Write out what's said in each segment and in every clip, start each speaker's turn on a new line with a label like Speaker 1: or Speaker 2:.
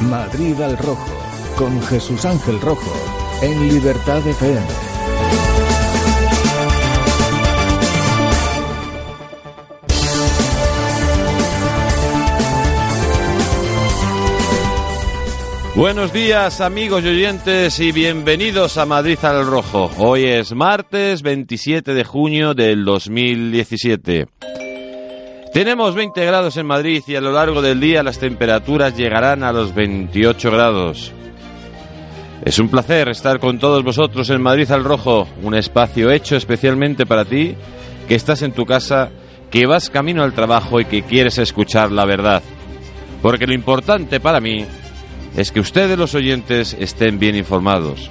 Speaker 1: Madrid al Rojo, con Jesús Ángel Rojo, en Libertad FM.
Speaker 2: Buenos días amigos y oyentes y bienvenidos a Madrid al Rojo. Hoy es martes 27 de junio del 2017. Tenemos 20 grados en Madrid y a lo largo del día las temperaturas llegarán a los 28 grados. Es un placer estar con todos vosotros en Madrid al Rojo, un espacio hecho especialmente para ti, que estás en tu casa, que vas camino al trabajo y que quieres escuchar la verdad. Porque lo importante para mí es que ustedes los oyentes estén bien informados.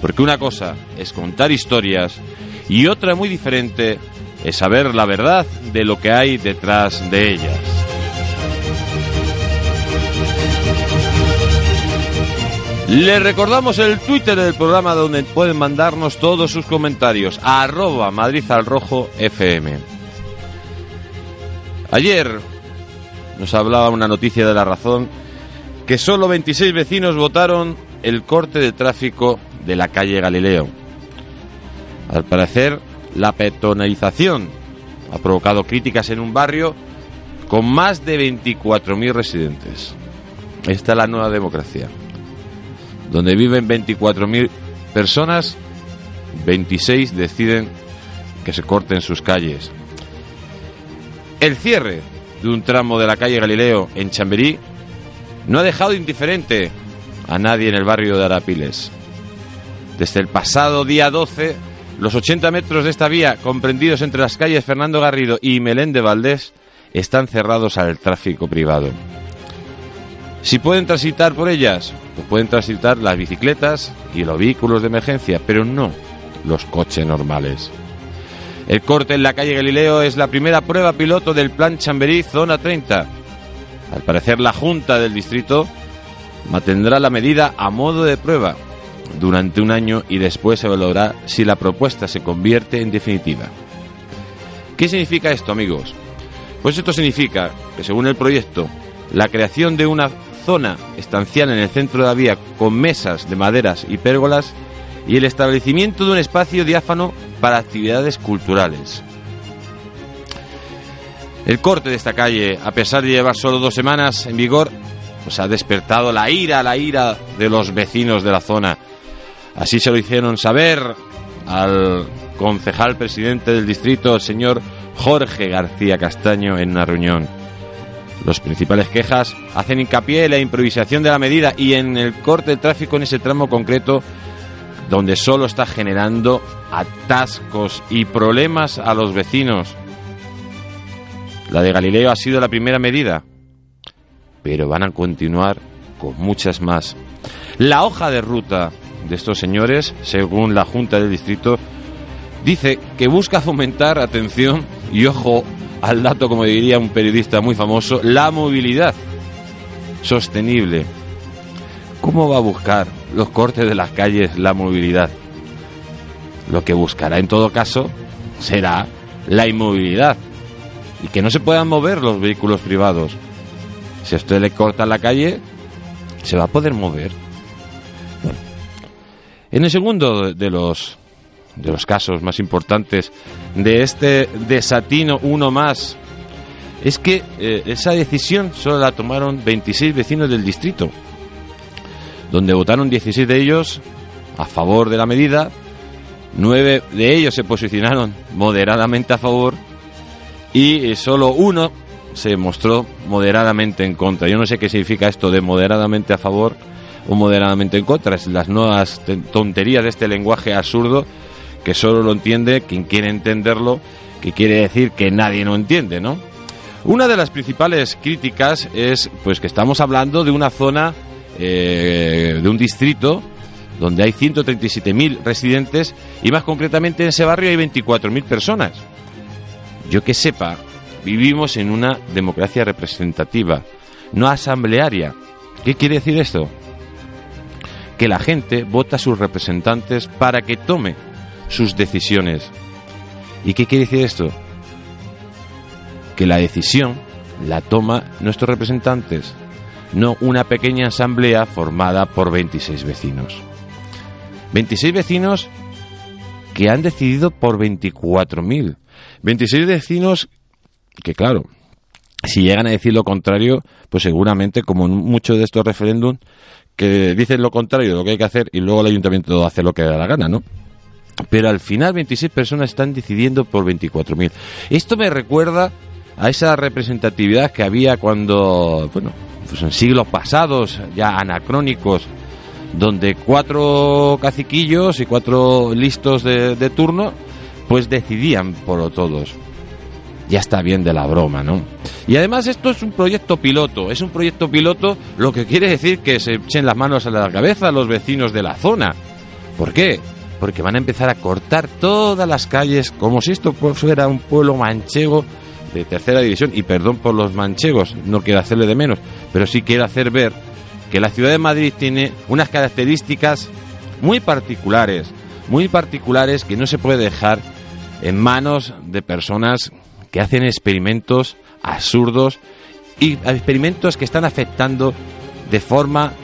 Speaker 2: Porque una cosa es contar historias y otra muy diferente es saber la verdad de lo que hay detrás de ellas. Les recordamos el Twitter del programa donde pueden mandarnos todos sus comentarios. Ayer nos hablaba una noticia de la razón que solo 26 vecinos votaron el corte de tráfico de la calle Galileo. Al parecer, la peatonalización ha provocado críticas en un barrio con más de 24.000 residentes. Esta es la nueva democracia. Donde viven 24.000 personas, 26 deciden que se corten sus calles. El cierre de un tramo de la calle Galileo en Chamberí no ha dejado indiferente a nadie en el barrio de Arapiles. Desde el pasado día 12, los 80 metros de esta vía, comprendidos entre las calles Fernando Garrido y Melén de Valdés, están cerrados al tráfico privado. Si pueden transitar por ellas, pues pueden transitar las bicicletas y los vehículos de emergencia, pero no los coches normales. El corte en la calle Galileo es la primera prueba piloto del Plan Chamberí Zona 30. Al parecer la Junta del Distrito mantendrá la medida a modo de prueba durante un año y después se evaluará si la propuesta se convierte en definitiva. ¿Qué significa esto, amigos? Pues esto significa que, según el proyecto, la creación de una zona estancial en el centro de la vía con mesas de maderas y pérgolas y el establecimiento de un espacio diáfano para actividades culturales. El corte de esta calle, a pesar de llevar solo dos semanas en vigor, pues ha despertado la ira, la ira de los vecinos de la zona. Así se lo hicieron saber al concejal presidente del distrito, el señor Jorge García Castaño, en una reunión. Los principales quejas hacen hincapié en la improvisación de la medida y en el corte de tráfico en ese tramo concreto donde solo está generando atascos y problemas a los vecinos. La de Galileo ha sido la primera medida, pero van a continuar con muchas más. La hoja de ruta de estos señores, según la Junta del Distrito, dice que busca fomentar, atención y ojo al dato, como diría un periodista muy famoso, la movilidad sostenible. ¿Cómo va a buscar los cortes de las calles la movilidad? Lo que buscará en todo caso será la inmovilidad y que no se puedan mover los vehículos privados. Si a usted le corta la calle, se va a poder mover. En el segundo de los de los casos más importantes de este desatino uno más es que eh, esa decisión solo la tomaron 26 vecinos del distrito, donde votaron 16 de ellos a favor de la medida, 9 de ellos se posicionaron moderadamente a favor y solo uno se mostró moderadamente en contra. Yo no sé qué significa esto de moderadamente a favor o moderadamente en contra, es las nuevas tonterías de este lenguaje absurdo que solo lo entiende quien quiere entenderlo, que quiere decir que nadie no entiende, ¿no? Una de las principales críticas es pues que estamos hablando de una zona, eh, de un distrito donde hay 137.000 residentes y más concretamente en ese barrio hay 24.000 personas. Yo que sepa, vivimos en una democracia representativa, no asamblearia. ¿Qué quiere decir esto? Que la gente vota a sus representantes para que tome sus decisiones. ¿Y qué quiere decir esto? Que la decisión la toma nuestros representantes, no una pequeña asamblea formada por 26 vecinos. 26 vecinos que han decidido por 24.000. 26 vecinos que, claro, si llegan a decir lo contrario, pues seguramente, como en muchos de estos referéndums, que dicen lo contrario de lo que hay que hacer y luego el ayuntamiento hace lo que da la gana, ¿no? Pero al final 26 personas están decidiendo por 24.000. Esto me recuerda a esa representatividad que había cuando, bueno, pues en siglos pasados, ya anacrónicos, donde cuatro caciquillos y cuatro listos de, turno, pues decidían por todos. Ya está bien de la broma, ¿no? Y además esto es un proyecto piloto, es un proyecto piloto, lo que quiere decir que se echen las manos a la cabeza los vecinos de la zona. ¿Por qué? Porque van a empezar a cortar todas las calles como si esto fuera un pueblo manchego de tercera división. Y perdón por los manchegos, no quiero hacerle de menos, pero sí quiero hacer ver que la ciudad de Madrid tiene unas características muy particulares, muy particulares que no se puede dejar en manos de personas que hacen experimentos absurdos y experimentos que están afectando de forma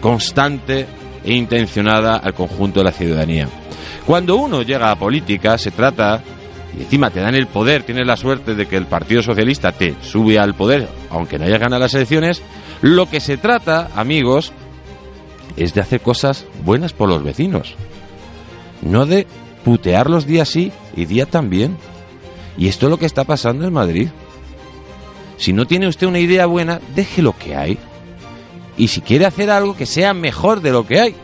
Speaker 2: constante e intencionada al conjunto de la ciudadanía. Cuando uno llega a política se trata, y encima te dan el poder, tienes la suerte de que el Partido Socialista te sube al poder, aunque no haya ganado las elecciones, lo que se trata, amigos, es de hacer cosas buenas por los vecinos. No de putearlos día sí y día también. Y esto es lo que está pasando en Madrid. Si no tiene usted una idea buena, deje lo que hay. Y si quiere hacer algo que sea mejor de lo que hay,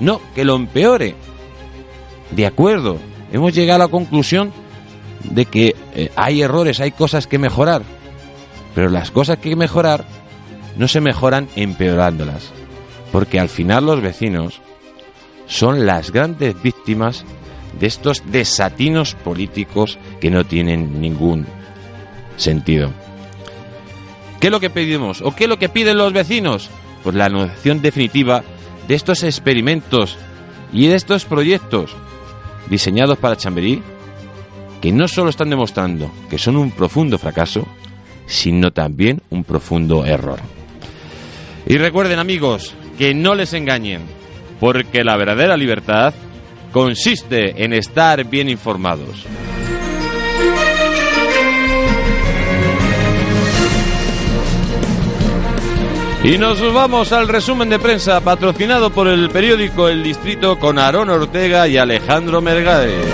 Speaker 2: no que lo empeore. De acuerdo, hemos llegado a la conclusión de que eh, hay errores, hay cosas que mejorar. Pero las cosas que mejorar no se mejoran empeorándolas. Porque al final los vecinos son las grandes víctimas de estos desatinos políticos que no tienen ningún sentido. ¿Qué es lo que pedimos? ¿O qué es lo que piden los vecinos? Pues la anunciación definitiva de estos experimentos y de estos proyectos diseñados para Chamberí, que no solo están demostrando que son un profundo fracaso, sino también un profundo error. Y recuerden amigos, que no les engañen, porque la verdadera libertad consiste en estar bien informados. Y nos vamos al resumen de prensa patrocinado por el periódico El Distrito con Aarón Ortega y Alejandro Mergades.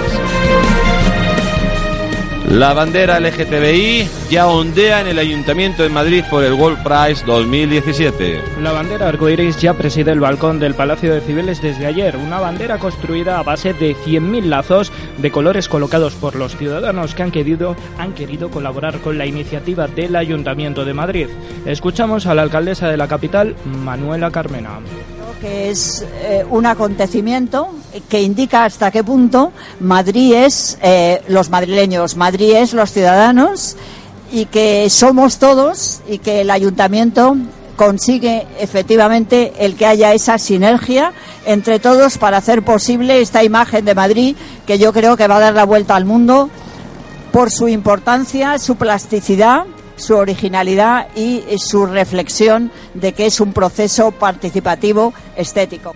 Speaker 2: La bandera LGTBI ya ondea en el Ayuntamiento de Madrid por el World Prize 2017.
Speaker 3: La bandera arcoiris ya preside el balcón del Palacio de Cibeles desde ayer, una bandera construida a base de 100.000 lazos de colores colocados por los ciudadanos que han querido, han querido colaborar con la iniciativa del Ayuntamiento de Madrid. Escuchamos a la alcaldesa de la capital, Manuela Carmena
Speaker 4: que es eh, un acontecimiento que indica hasta qué punto Madrid es eh, los madrileños, Madrid es los ciudadanos y que somos todos y que el ayuntamiento consigue efectivamente el que haya esa sinergia entre todos para hacer posible esta imagen de Madrid que yo creo que va a dar la vuelta al mundo por su importancia, su plasticidad su originalidad y su reflexión de que es un proceso participativo estético.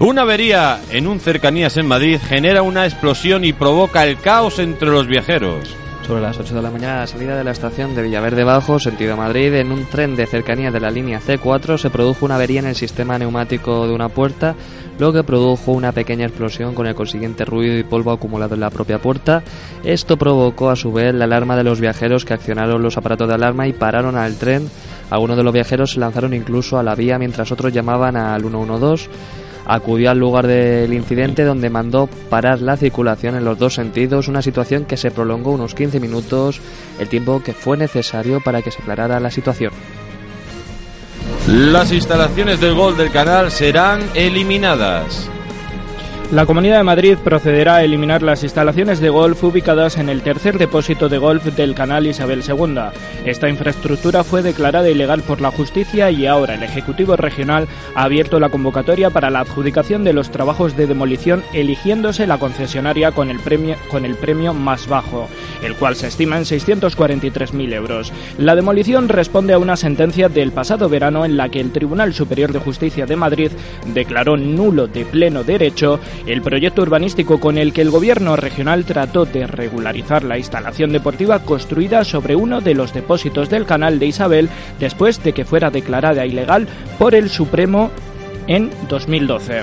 Speaker 2: Una avería en un cercanías en Madrid genera una explosión y provoca el caos entre los viajeros.
Speaker 5: Sobre las 8 de la mañana, a la salida de la estación de Villaverde Bajo, sentido Madrid, en un tren de cercanía de la línea C4 se produjo una avería en el sistema neumático de una puerta, lo que produjo una pequeña explosión con el consiguiente ruido y polvo acumulado en la propia puerta. Esto provocó a su vez la alarma de los viajeros que accionaron los aparatos de alarma y pararon al tren. Algunos de los viajeros se lanzaron incluso a la vía mientras otros llamaban al 112 acudió al lugar del incidente donde mandó parar la circulación en los dos sentidos, una situación que se prolongó unos 15 minutos, el tiempo que fue necesario para que se aclarara la situación.
Speaker 2: Las instalaciones del gol del canal serán eliminadas.
Speaker 3: La Comunidad de Madrid procederá a eliminar las instalaciones de golf ubicadas en el tercer depósito de golf del canal Isabel II. Esta infraestructura fue declarada ilegal por la justicia y ahora el Ejecutivo Regional ha abierto la convocatoria para la adjudicación de los trabajos de demolición eligiéndose la concesionaria con el premio, con el premio más bajo, el cual se estima en 643.000 euros. La demolición responde a una sentencia del pasado verano en la que el Tribunal Superior de Justicia de Madrid declaró nulo de pleno derecho el proyecto urbanístico con el que el gobierno regional trató de regularizar la instalación deportiva construida sobre uno de los depósitos del canal de Isabel después de que fuera declarada ilegal por el Supremo en 2012.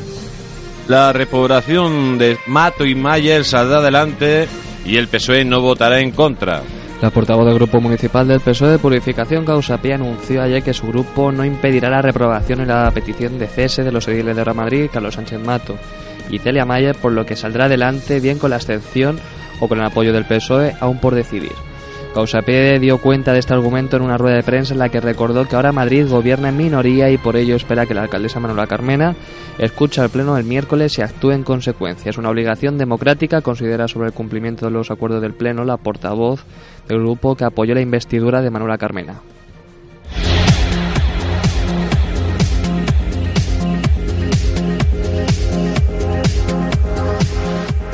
Speaker 2: La repoblación de Mato y Mayer saldrá adelante y el PSOE no votará en contra.
Speaker 5: La portavoz del Grupo Municipal del PSOE de Purificación Causapía anunció ayer que su grupo no impedirá la reprobación en la petición de cese de los ediles de Real Madrid, Carlos Sánchez Mato y Celia Mayer, por lo que saldrá adelante bien con la abstención o con el apoyo del PSOE, aún por decidir. Causapie dio cuenta de este argumento en una rueda de prensa en la que recordó que ahora Madrid gobierna en minoría y por ello espera que la alcaldesa Manuela Carmena escuche al Pleno el miércoles y actúe en consecuencia. Es una obligación democrática, considera sobre el cumplimiento de los acuerdos del Pleno la portavoz del grupo que apoyó la investidura de Manuela Carmena.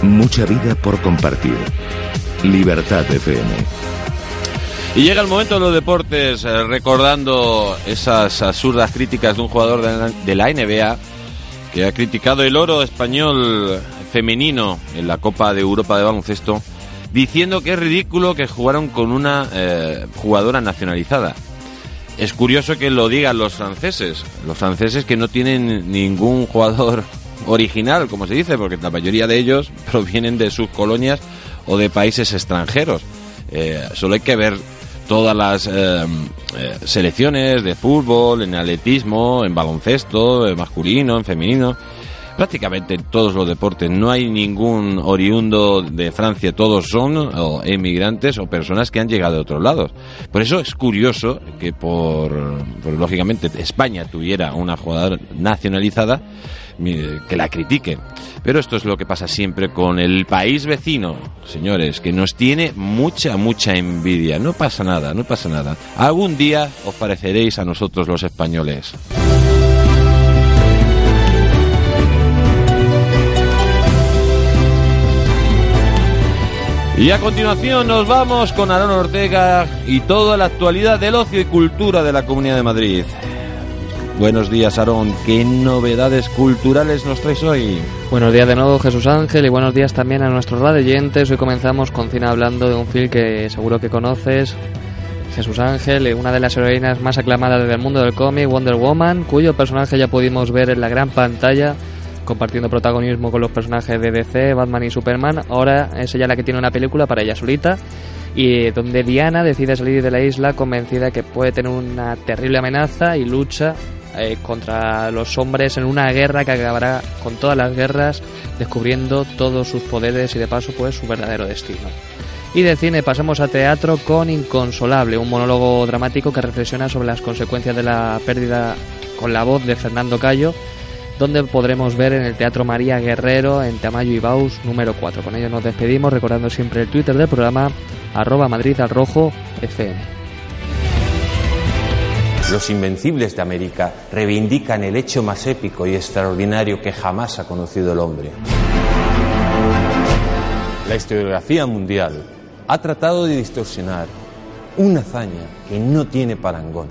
Speaker 1: Mucha vida por compartir. Libertad FM.
Speaker 2: Y llega el momento de los deportes, eh, recordando esas absurdas críticas de un jugador de la, NBA que ha criticado el oro español femenino en la Copa de Europa de baloncesto, diciendo que es ridículo que jugaron con una eh, jugadora nacionalizada. Es curioso que lo digan los franceses, los franceses que no tienen ningún jugador original, como se dice, porque la mayoría de ellos provienen de sus colonias o de países extranjeros. Eh, solo hay que ver todas las eh, eh, selecciones de fútbol, en atletismo, en baloncesto, en masculino, en femenino. Prácticamente en todos los deportes no hay ningún oriundo de Francia, todos son o emigrantes o personas que han llegado de otros lados. Por eso es curioso que por, por lógicamente España tuviera una jugadora nacionalizada que la critiquen. Pero esto es lo que pasa siempre con el país vecino, señores, que nos tiene mucha, mucha envidia. No pasa nada, no pasa nada. Algún día os pareceréis a nosotros los españoles. Y a continuación nos vamos con Aaron Ortega y toda la actualidad del ocio y cultura de la Comunidad de Madrid. Buenos días, Aarón. ¿Qué novedades culturales nos traes hoy?
Speaker 5: Buenos días de nuevo, Jesús Ángel, y buenos días también a nuestros radioyentes. Hoy comenzamos con cine hablando de un film que seguro que conoces. Jesús Ángel, una de las heroínas más aclamadas del mundo del cómic, Wonder Woman, cuyo personaje ya pudimos ver en la gran pantalla, compartiendo protagonismo con los personajes de DC, Batman y Superman. Ahora es ella la que tiene una película para ella solita, y donde Diana decide salir de la isla convencida que puede tener una terrible amenaza y lucha eh, contra los hombres en una guerra que acabará con todas las guerras, descubriendo todos sus poderes y de paso pues su verdadero destino. Y de cine pasamos a teatro con Inconsolable, un monólogo dramático que reflexiona sobre las consecuencias de la pérdida con la voz de Fernando Cayo, donde podremos ver en el Teatro María Guerrero en Tamayo y Baus número 4. Con ello nos despedimos recordando siempre el Twitter del programa arroba Madrid FM.
Speaker 6: Los Invencibles de América reivindican el hecho más épico y extraordinario que jamás ha conocido el hombre. La historiografía mundial ha tratado de distorsionar una hazaña que no tiene parangón.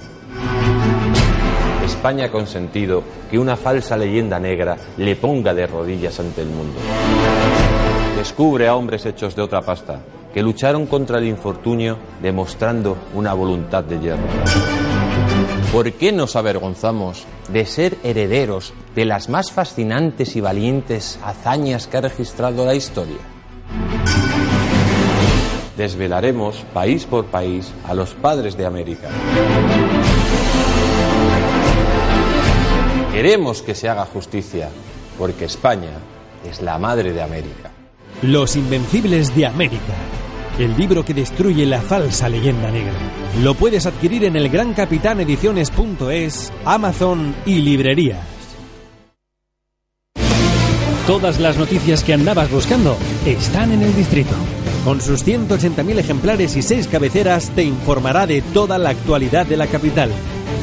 Speaker 6: España ha consentido que una falsa leyenda negra le ponga de rodillas ante el mundo. Descubre a hombres hechos de otra pasta que lucharon contra el infortunio demostrando una voluntad de hierro. ¿Por qué nos avergonzamos de ser herederos de las más fascinantes y valientes hazañas que ha registrado la historia? Desvelaremos país por país a los padres de América. Queremos que se haga justicia, porque España es la madre de América.
Speaker 7: Los Invencibles de América. El libro que destruye la falsa leyenda negra. Lo puedes adquirir en el Ediciones.es, Amazon y librerías. Todas las noticias que andabas buscando están en el distrito. Con sus 180.000 ejemplares y 6 cabeceras te informará de toda la actualidad de la capital.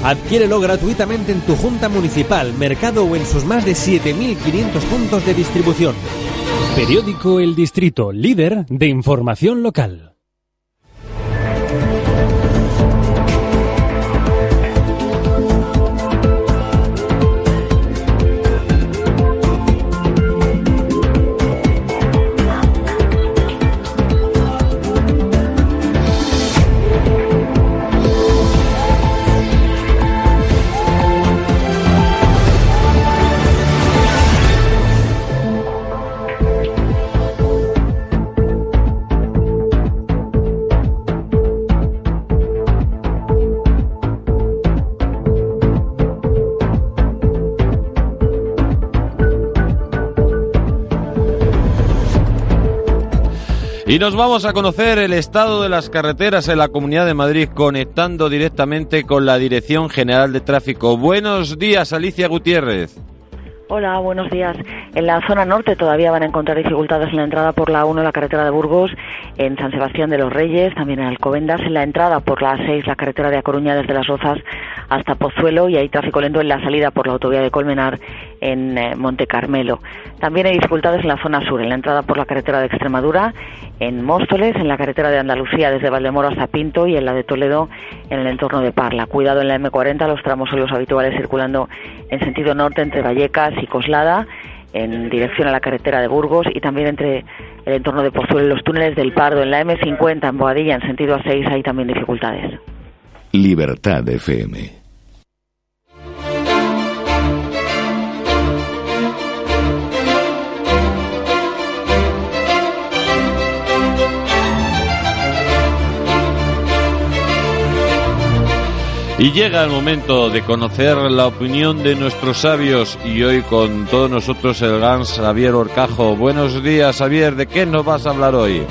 Speaker 7: Adquiérelo gratuitamente en tu junta municipal, mercado o en sus más de 7.500 puntos de distribución. Periódico El Distrito, líder de información local.
Speaker 2: Y nos vamos a conocer el estado de las carreteras en la Comunidad de Madrid conectando directamente con la Dirección General de Tráfico. Buenos días, Alicia Gutiérrez.
Speaker 8: Hola, buenos días. En la zona norte todavía van a encontrar dificultades en la entrada por la 1, la carretera de Burgos, en San Sebastián de los Reyes, también en Alcobendas, en la entrada por la 6, la carretera de A Coruña desde Las Rozas hasta Pozuelo y hay tráfico lento en la salida por la autovía de Colmenar en eh, Monte Carmelo. También hay dificultades en la zona sur, en la entrada por la carretera de Extremadura, en Móstoles, en la carretera de Andalucía desde Valdemoro hasta Pinto y en la de Toledo en el entorno de Parla. Cuidado en la M40, los tramos son los habituales circulando en sentido norte entre Vallecas y Coslada en dirección a la carretera de Burgos y también entre el entorno de Pozuelo, los túneles del Pardo, en la M50 en Boadilla en sentido A6 hay también dificultades.
Speaker 1: Libertad FM.
Speaker 2: Y llega el momento de conocer la opinión de nuestros sabios y hoy con todos nosotros el Gans Javier Orcajo. Buenos días Javier, ¿de qué nos vas a hablar hoy?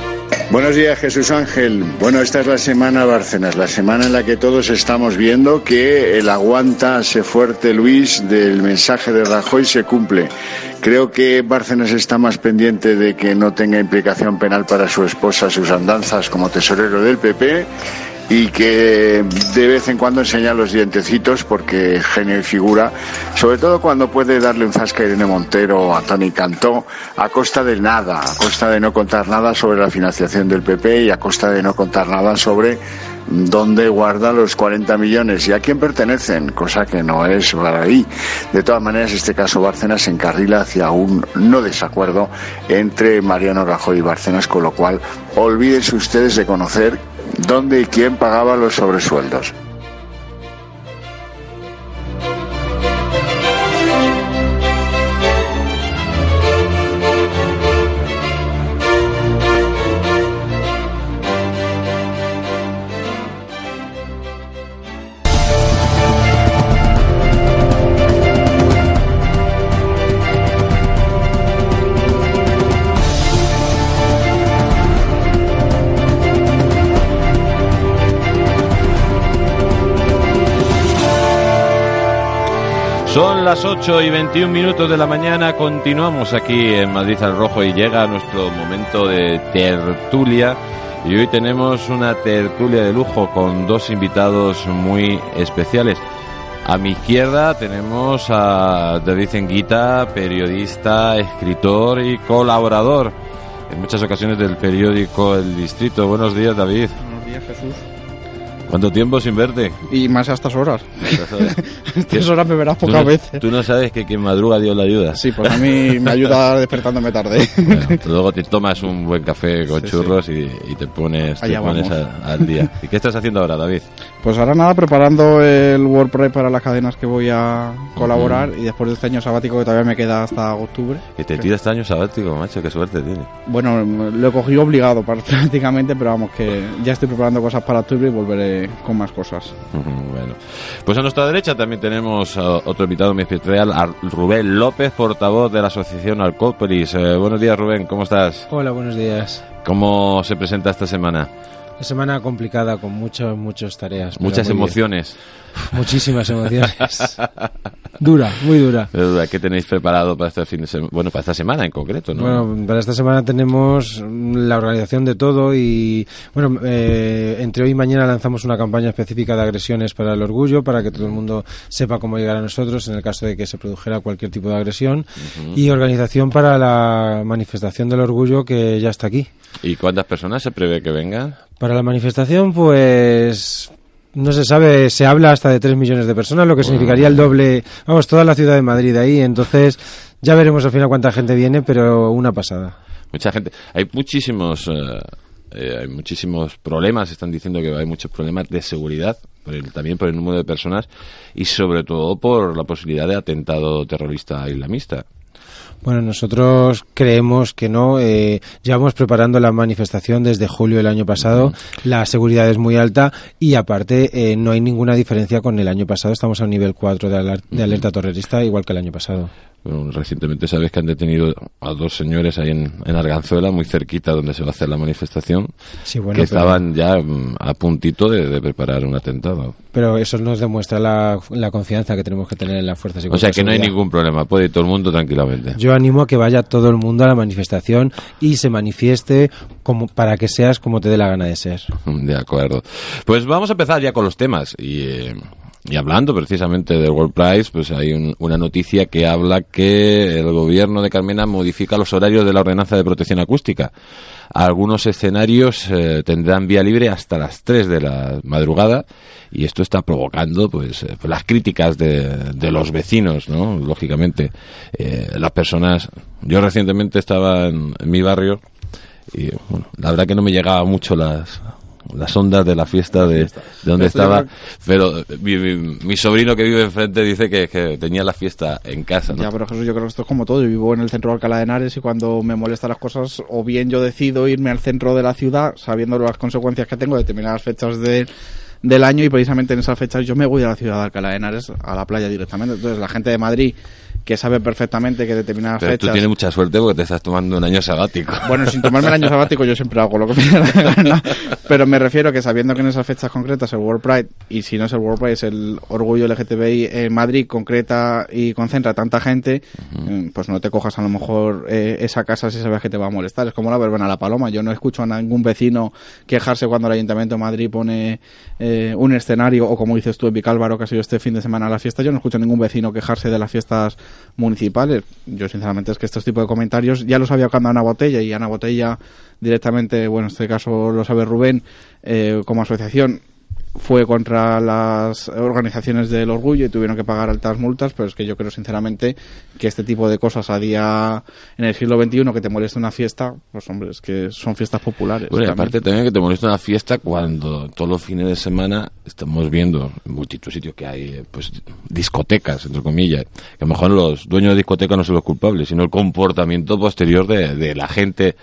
Speaker 9: Buenos días Jesús Ángel. Bueno, esta es la semana Bárcenas, la semana en la que todos estamos viendo que el aguanta se fuerte Luis del mensaje de Rajoy se cumple. Creo que Bárcenas está más pendiente de que no tenga implicación penal para su esposa sus andanzas como tesorero del PP y que de vez en cuando enseña los dientecitos porque genio y figura, sobre todo cuando puede darle un zasca a Irene Montero a Tony Cantó a costa de nada, a costa de no contar nada sobre la financiación del PP y a costa de no contar nada sobre dónde guarda los 40 millones y a quién pertenecen, cosa que no es para ahí. De todas maneras, este caso Bárcenas se encarrila hacia un no desacuerdo entre Mariano Rajoy y Bárcenas, con lo cual olvídense ustedes de conocer dónde y quién pagaba los sobresueldos.
Speaker 2: Las 8 y 21 minutos de la mañana, continuamos aquí en Madrid al Rojo y llega nuestro momento de tertulia. Y hoy tenemos una tertulia de lujo con dos invitados muy especiales. A mi izquierda tenemos a David Enguita, periodista, escritor y colaborador en muchas ocasiones del periódico El Distrito. Buenos días, David.
Speaker 10: Buenos días, Jesús.
Speaker 2: ¿Cuánto tiempo sin verte?
Speaker 10: Y más a estas horas. a estas horas me verás pocas
Speaker 2: ¿Tú no,
Speaker 10: veces.
Speaker 2: Tú no sabes que quien madruga Dios le ayuda.
Speaker 10: Sí, pues a mí me ayuda despertándome tarde.
Speaker 2: Bueno, luego te tomas un buen café con
Speaker 10: Sí,
Speaker 2: churros Y, y te pones, te pones a- al día. ¿Y qué estás haciendo ahora, David?
Speaker 10: Pues ahora nada, preparando el WordPress para las cadenas que voy a colaborar y después de este año sabático que todavía me queda hasta octubre.
Speaker 2: Que te tiras este año sabático, macho, qué suerte tienes.
Speaker 10: Bueno, lo he cogido obligado prácticamente, pero vamos, que ya estoy preparando cosas para octubre y volveré con más cosas.
Speaker 2: Bueno, pues a nuestra derecha también tenemos a otro invitado muy especial, a Rubén López, portavoz de la asociación Alcópolis. Eh, buenos días, Rubén, ¿cómo estás?
Speaker 11: Hola, buenos días.
Speaker 2: ¿Cómo se presenta esta semana?
Speaker 11: Una semana complicada con muchas, muchas tareas.
Speaker 2: Muchas
Speaker 11: bien. Muchísimas emociones. Dura, muy dura.
Speaker 2: Pero dura. ¿Qué tenéis preparado para este fin de semana? Bueno, para esta semana en concreto, ¿no?
Speaker 11: Bueno, para esta semana tenemos la organización de todo y, bueno, eh, entre hoy y mañana lanzamos una campaña específica de agresiones para el orgullo, para que todo el mundo sepa cómo llegar a nosotros en el caso de que se produjera cualquier tipo de agresión. Y organización para la manifestación del orgullo que ya está aquí.
Speaker 2: ¿Y cuántas personas se prevé que vengan?
Speaker 11: Para la manifestación, pues no se sabe, se habla hasta de 3 millones de personas, lo que significaría el doble, vamos, toda la ciudad de Madrid ahí, entonces ya veremos al final cuánta gente viene, pero una pasada.
Speaker 2: Mucha gente. Hay muchísimos. eh, eh, hay muchísimos problemas, están diciendo que hay muchos problemas de seguridad, por el- también por el número de personas y sobre todo por la posibilidad de atentado terrorista islamista.
Speaker 11: Bueno, nosotros creemos que no. Eh, llevamos preparando la manifestación desde julio del año pasado. La seguridad es muy alta y aparte eh, no hay ninguna diferencia con el año pasado. Estamos a un nivel 4 de, aler- de alerta terrorista igual que el año pasado.
Speaker 2: Bueno, recientemente sabes que han detenido a dos señores ahí en, en Arganzuela, muy cerquita donde se va a hacer la manifestación,
Speaker 11: Sí, bueno,
Speaker 2: que
Speaker 11: pero-
Speaker 2: estaban ya mm, a puntito de, de preparar un atentado.
Speaker 11: Pero eso nos demuestra la, la confianza que tenemos que tener en las fuerzas y
Speaker 2: O sea que no hay ningún problema, puede ir todo el mundo tranquilamente.
Speaker 11: Yo animo a que vaya todo el mundo a la manifestación y se manifieste como para que seas como te dé la gana de ser.
Speaker 2: De acuerdo. Pues vamos a empezar ya con los temas. Y, eh, y hablando precisamente del World Prize, pues hay un- una noticia que habla que el gobierno de Carmena modifica los horarios de la ordenanza de protección acústica. Algunos escenarios eh, tendrán vía libre hasta las 3 de la madrugada y esto está provocando pues, eh, las críticas de, de los vecinos, ¿no? Lógicamente, Eh, las personas... Yo recientemente estaba en, en mi barrio y bueno, la verdad que no me llegaba mucho las las ondas de la fiesta de, de donde estaba pero mi, mi- mi sobrino que vive enfrente dice que, que tenía la fiesta en casa ¿no?
Speaker 10: Ya, pero Jesús, yo creo que esto es como todo. Yo vivo en el centro de Alcalá de Henares y cuando me molestan las cosas, o bien yo decido irme al centro de la ciudad, sabiendo las consecuencias que tengo de determinadas fechas de- del año, y precisamente en esas fechas yo me voy a la ciudad de Alcalá de Henares, a la playa directamente. Entonces, la gente de Madrid, que sabe perfectamente que determinadas
Speaker 2: pero tú
Speaker 10: fechas.
Speaker 2: tienes mucha suerte porque te estás tomando un año sabático
Speaker 10: Bueno, sin tomarme el año sabático yo siempre hago lo que me da. Pero me refiero que sabiendo que en esas fechas concretas el World Pride, y si no es el World Pride, es el orgullo LGTBI en Madrid, concreta y concentra tanta gente, eh, pues no te cojas a lo mejor eh, esa casa si sabes que te va a molestar. Es como la verbena a la paloma. Yo no escucho a ningún vecino quejarse cuando el Ayuntamiento de Madrid pone eh, un escenario, o como dices tú en Vicálvaro, que ha sido este fin de semana la fiesta. Yo no escucho a ningún vecino quejarse de las fiestas municipales. Yo, sinceramente, es que estos tipos de comentarios ya los había cuando Ana Botella, y Ana Botella directamente, bueno, en este caso lo sabe Rubén, eh, como asociación fue contra las organizaciones del orgullo y tuvieron que pagar altas multas, pero es que yo creo sinceramente que este tipo de cosas a día en el siglo XXI que te moleste una fiesta, pues hombre, es que son fiestas populares.
Speaker 2: Bueno,
Speaker 10: también.
Speaker 2: aparte también que te molesta una fiesta cuando todos los fines de semana estamos viendo en multitud de sitios que hay pues discotecas, entre comillas, que a lo mejor los dueños de discotecas no son los culpables, sino el comportamiento posterior de, de la gente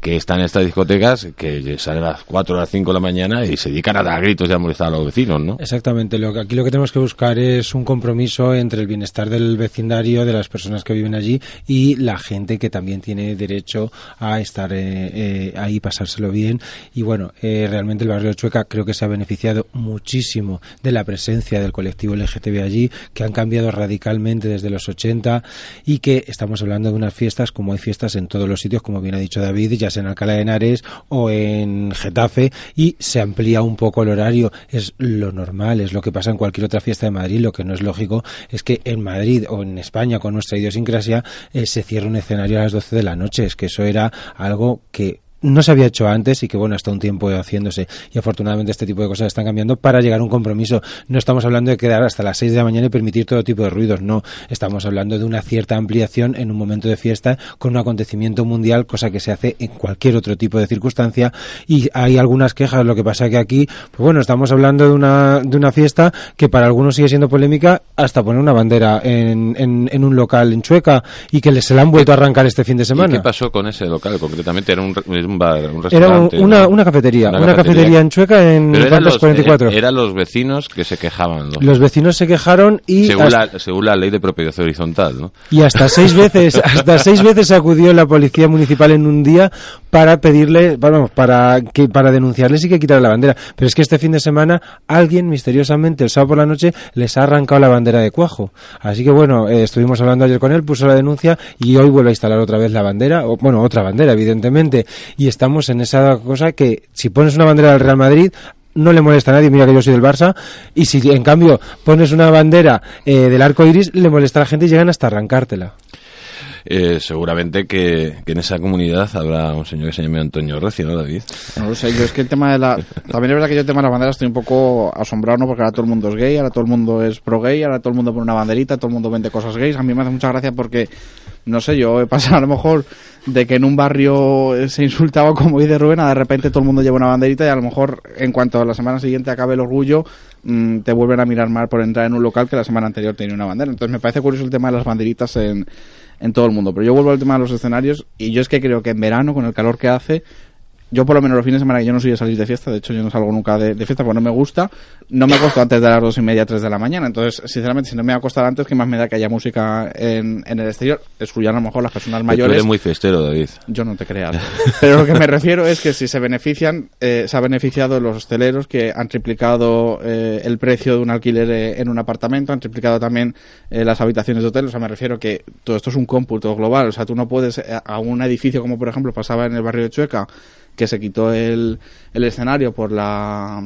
Speaker 2: que está en estas discotecas, que salen a las 4 o las 5 de la mañana y se dedican a dar gritos y a molestar a los vecinos, ¿no?
Speaker 11: Exactamente. Lo aquí lo que tenemos que buscar es un compromiso entre el bienestar del vecindario, de las personas que viven allí y la gente que también tiene derecho a estar eh, eh, ahí, pasárselo bien. Y bueno, eh, realmente el barrio de Chueca creo que se ha beneficiado muchísimo de la presencia del colectivo LGTB allí, que han cambiado radicalmente desde los 80 y que estamos hablando de unas fiestas como hay fiestas en todos los sitios, como bien ha dicho David, en Alcalá de Henares o en Getafe y se amplía un poco el horario. Es lo normal, es lo que pasa en cualquier otra fiesta de Madrid. Lo que no es lógico es que en Madrid o en España, con nuestra idiosincrasia, eh, se cierre un escenario a las 12 de la noche. Es que eso era algo que no se había hecho antes y que bueno hasta un tiempo haciéndose y afortunadamente este tipo de cosas están cambiando para llegar a un compromiso. No estamos hablando de quedar hasta las 6 de la mañana y permitir todo tipo de ruidos no. Estamos hablando de una cierta ampliación en un momento de fiesta con un acontecimiento mundial cosa que se hace en cualquier otro tipo de circunstancia. Y hay algunas quejas. Lo que pasa que aquí pues bueno estamos hablando de una de una fiesta que para algunos sigue siendo polémica hasta poner una bandera en, en, en un local en Chueca y que les se la han vuelto a arrancar este fin de
Speaker 2: ¿Y
Speaker 11: semana.
Speaker 2: qué pasó con ese local concretamente? Era un un bar, un
Speaker 11: Era una,
Speaker 2: ¿no?
Speaker 11: una cafetería, una, cafetería. en Chueca en
Speaker 2: los,
Speaker 11: 44.
Speaker 2: eh, eran los vecinos que se quejaban, ¿no?
Speaker 11: Los vecinos se quejaron y
Speaker 2: según,
Speaker 11: hasta,
Speaker 2: la, según la ley de propiedad horizontal, ¿no?
Speaker 11: y hasta seis veces hasta seis veces acudió la policía municipal en un día para pedirle vamos, para que para denunciarles y que quitara la bandera pero es que este fin de semana alguien misteriosamente el sábado por la noche les ha arrancado la bandera de cuajo así que bueno eh, estuvimos hablando ayer con él puso la denuncia y hoy vuelve a instalar otra vez la bandera o, bueno otra bandera evidentemente y estamos en esa cosa que si pones una bandera del Real Madrid no le molesta a nadie, mira que yo soy del Barça, y si en cambio pones una bandera eh, del arco iris, le molesta a la gente y llegan hasta arrancártela.
Speaker 2: Eh, seguramente que, que en esa comunidad habrá un señor que se llame Antonio Recio, ¿no, David?
Speaker 10: No lo sé, yo es que el tema de la... También es verdad que yo el tema de la bandera estoy un poco asombrado, ¿no? Porque ahora todo el mundo es gay, ahora todo el mundo es pro gay, ahora todo el mundo pone una banderita, todo el mundo vende cosas gays. A mí me hace mucha gracia porque, no sé, yo he pasado a lo mejor de que en un barrio se insultaba como dice Rubén, a de repente todo el mundo lleva una banderita y a lo mejor en cuanto a la semana siguiente acabe el orgullo, mm, te vuelven a mirar mal por entrar en un local que la semana anterior tenía una bandera. Entonces me parece curioso el tema de las banderitas en, en todo el mundo. Pero yo vuelvo al tema de los escenarios y yo es que creo que en verano, con el calor que hace, yo por lo menos los fines de semana yo no soy de salir de fiesta, de hecho yo no salgo nunca de, de fiesta porque no me gusta, no me acuesto antes de las dos y media, tres de la mañana, entonces sinceramente si no me voy a acostar antes, que más me da que haya música en, en el exterior, excluyan a lo mejor las personas
Speaker 2: Tú
Speaker 10: mayores.
Speaker 2: eres muy festero, David.
Speaker 10: Yo no te creas. Pero lo que me refiero es que si se benefician, eh, se ha beneficiado los hosteleros que han triplicado eh, el precio de un alquiler eh, en un apartamento, han triplicado también eh, las habitaciones de hotel. O sea, me refiero que todo esto es un cómputo global. O sea, tú no puedes eh, a un edificio como por ejemplo pasaba en el barrio de Chueca, que se quitó el, el escenario por la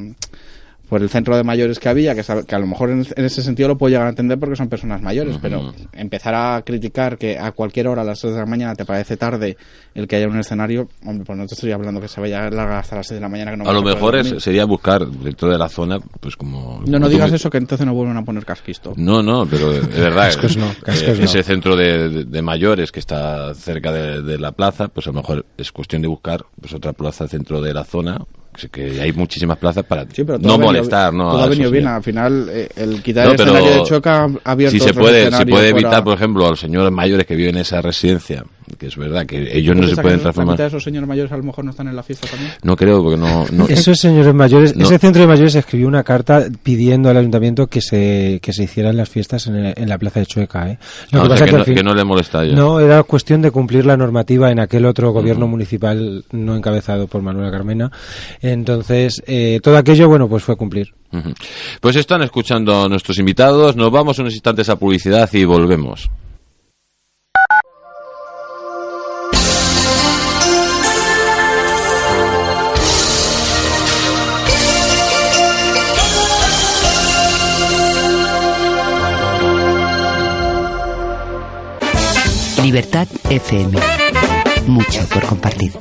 Speaker 10: por el centro de mayores que había, que, a lo mejor en, en ese sentido lo puedo llegar a entender porque son personas mayores, pero empezar a criticar que a cualquier hora a las 6 de la mañana te parece tarde el que haya un escenario, hombre, pues no te estoy hablando que se vaya a largar hasta las 6 de la mañana. Que no
Speaker 2: a lo mejor es- sería buscar dentro de la zona, pues como...
Speaker 10: No,
Speaker 2: como
Speaker 10: digas
Speaker 2: me-
Speaker 10: eso que entonces no vuelven a poner casquisto.
Speaker 2: No, no, pero es verdad.
Speaker 10: Cascos no,
Speaker 2: eh,
Speaker 10: cascos no.
Speaker 2: Ese centro de, de- de mayores que está cerca de, de la plaza, pues a lo mejor es cuestión de buscar pues otra plaza centro de la zona, que hay muchísimas plazas para
Speaker 10: Sí, pero todo
Speaker 2: no
Speaker 10: venido-
Speaker 2: molestar, ¿no?
Speaker 10: Todo ha venido bien. Al final, eh, el quitar
Speaker 2: No,
Speaker 10: el
Speaker 2: pero
Speaker 10: escenario de Choca ha abierto
Speaker 2: si se puede, se puede
Speaker 10: fuera-
Speaker 2: evitar, por ejemplo, a los señores mayores que viven en esa residencia, que es verdad que ellos no
Speaker 10: ¿Tú
Speaker 2: se pueden
Speaker 10: que La
Speaker 2: transformar.
Speaker 10: mitad de esos señores mayores a lo mejor no están en la fiesta también.
Speaker 2: No creo, porque no. no
Speaker 11: Esos señores mayores,
Speaker 2: No.
Speaker 11: ese centro de mayores escribió una carta pidiendo al ayuntamiento que se, que se hicieran las fiestas en, el- en la plaza de Chueca. ¿eh?
Speaker 2: O sea,
Speaker 11: pasa
Speaker 2: que no-
Speaker 11: fin-
Speaker 2: que no le molesta a ellos.
Speaker 11: No, era cuestión de cumplir la normativa en aquel otro gobierno municipal no encabezado por Manuela Carmena. Entonces, eh, todo aquello, bueno, pues fue cumplir.
Speaker 2: Pues están escuchando a nuestros invitados. Nos vamos unos instantes a publicidad y volvemos.
Speaker 12: Libertad FM. Mucho por compartir.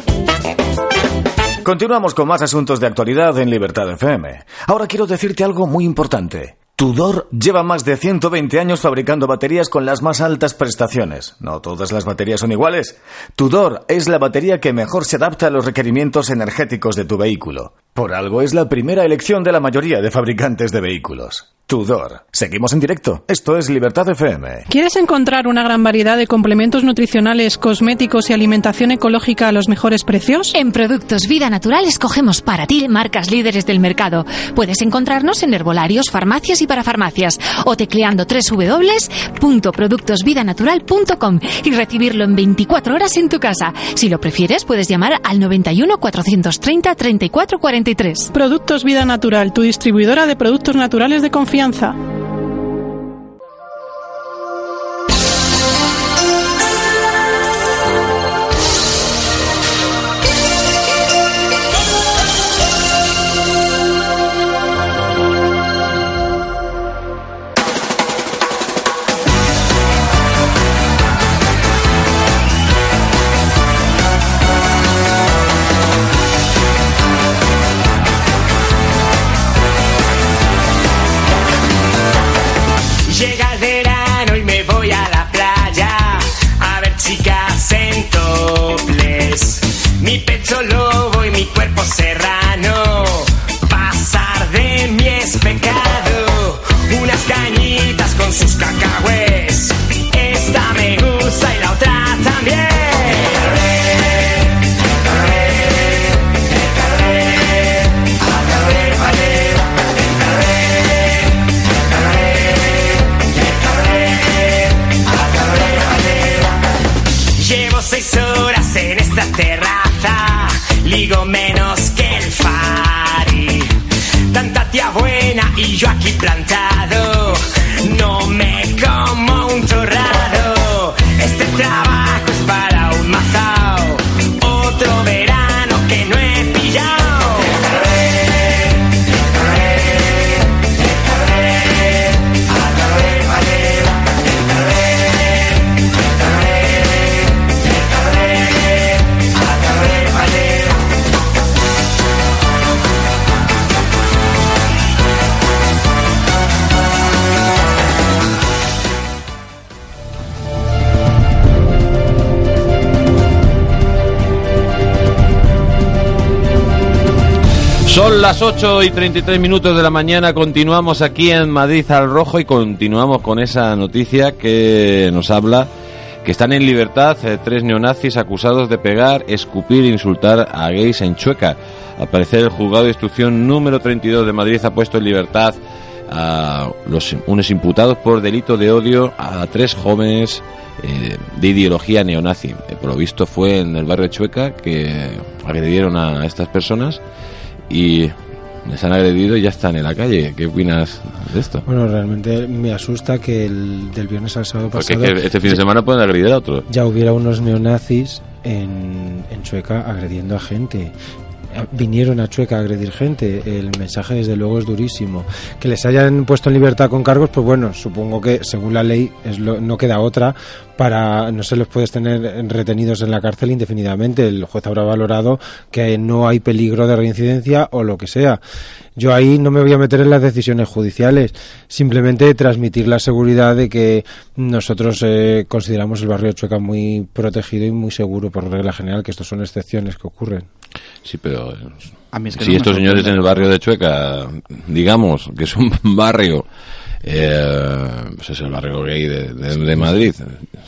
Speaker 13: Continuamos con más asuntos de actualidad en Libertad FM. Ahora quiero decirte algo muy importante. Tudor lleva más de 120 años fabricando baterías con las más altas prestaciones. No todas las baterías son iguales. Tudor es la batería que mejor se adapta a los requerimientos energéticos de tu vehículo. Por algo es la primera elección de la mayoría de fabricantes de vehículos. Tudor. Seguimos en directo. Esto es Libertad FM.
Speaker 14: ¿Quieres encontrar una gran variedad de complementos nutricionales, cosméticos y alimentación ecológica a los mejores precios?
Speaker 15: En Productos Vida Natural escogemos para ti marcas líderes del mercado. Puedes encontrarnos en herbolarios, farmacias y parafarmacias o tecleando www.productosvidanatural.com y recibirlo en 24 horas en tu casa. Si lo prefieres, puedes llamar al 91 430 34 43.
Speaker 14: Productos Vida Natural, tu distribuidora de productos naturales de confianza.
Speaker 16: Llega
Speaker 2: las 8 y 33 minutos de la mañana, continuamos aquí en Madrid al Rojo y continuamos con esa noticia que nos habla que están en libertad eh, tres neonazis acusados de pegar, escupir e insultar a gays en Chueca. Al parecer el juzgado de instrucción número 32 de Madrid ha puesto en libertad a los unos imputados por delito de odio a tres jóvenes eh, de ideología neonazi. Eh, por lo visto fue en el barrio Chueca que agredieron a estas personas y les han agredido y ya están en la calle. ¿Qué opinas de esto?
Speaker 11: Bueno, realmente me asusta que el del viernes al sábado
Speaker 2: Porque
Speaker 11: pasado
Speaker 2: es que este fin de semana pueden agredir a otros.
Speaker 11: ya hubiera unos neonazis en, en Chueca agrediendo a gente. Eh, Vinieron a Chueca a agredir gente. El mensaje, desde luego, es durísimo. Que les hayan puesto en libertad con cargos, pues bueno, supongo que según la ley es lo- no queda otra para no se les puedes tener retenidos en la cárcel indefinidamente. El juez habrá valorado que no hay peligro de reincidencia o lo que sea. Yo ahí no me voy a meter en las decisiones judiciales, simplemente transmitir la seguridad de que nosotros eh, consideramos el barrio de Chueca muy protegido y muy seguro por regla general, que estos son excepciones que ocurren.
Speaker 2: Sí, pero
Speaker 10: A mí es que
Speaker 2: si
Speaker 10: no
Speaker 2: estos señores en el barrio de Chueca, digamos que es un barrio, eh, pues es el barrio gay de, de- de Madrid,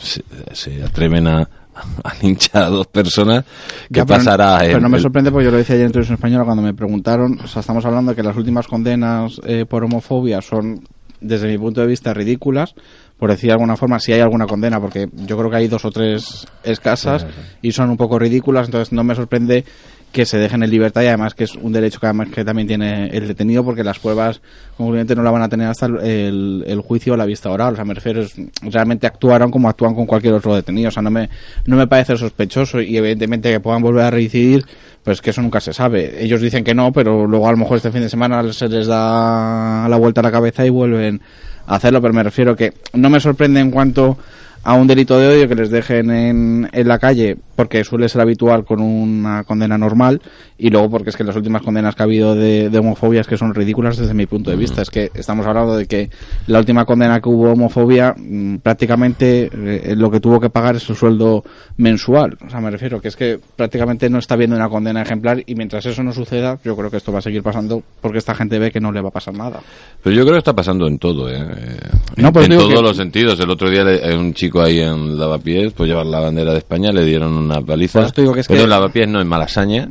Speaker 2: se, se atreven a, a linchar a dos personas, ¿qué
Speaker 10: Ya, pero-
Speaker 2: pasará?
Speaker 10: Pero, no me sorprende porque yo lo decía ayer en Televisión Española cuando me preguntaron, o sea, estamos hablando de que las últimas condenas eh, por homofobia son, desde mi punto de vista, ridículas. Por decir de alguna forma, si hay alguna condena, porque yo creo que hay dos o tres escasas y son un poco ridículas, entonces no me sorprende que se dejen en libertad y además que es un derecho que además que también tiene el detenido porque las pruebas concluyentes no la van a tener hasta el, el- juicio o la vista oral. O sea, me refiero, es- realmente actuaron como actúan con cualquier otro detenido. O sea, no me, no me parece sospechoso y evidentemente que puedan volver a reincidir, pues que eso nunca se sabe. Ellos dicen que no, pero luego a lo mejor este fin de semana se les da la vuelta a la cabeza y vuelven a hacerlo, pero me refiero que no me sorprende en cuanto a un delito de odio que les dejen en, en la calle porque suele ser habitual con una condena normal y luego porque es que las últimas condenas que ha habido de, de homofobia es que son ridículas desde mi punto de vista. Es que estamos hablando de que la última condena que hubo homofobia mm, prácticamente eh, lo que tuvo que pagar es su sueldo mensual. O sea, me refiero que es que prácticamente no está viendo una condena ejemplar y mientras eso no suceda yo creo que esto va a seguir pasando porque esta gente ve que no le va a pasar nada.
Speaker 2: Pero yo creo que está pasando en todo, ¿eh? Eh,
Speaker 10: No,
Speaker 2: en
Speaker 10: pues
Speaker 2: en todos
Speaker 10: que-
Speaker 2: los sentidos. El otro día le- un chico ahí en Lavapiés, pues llevar la bandera de España, le dieron una paliza.
Speaker 10: Digo que es
Speaker 2: Pero
Speaker 10: que-
Speaker 2: Lavapiés no, en Malasaña.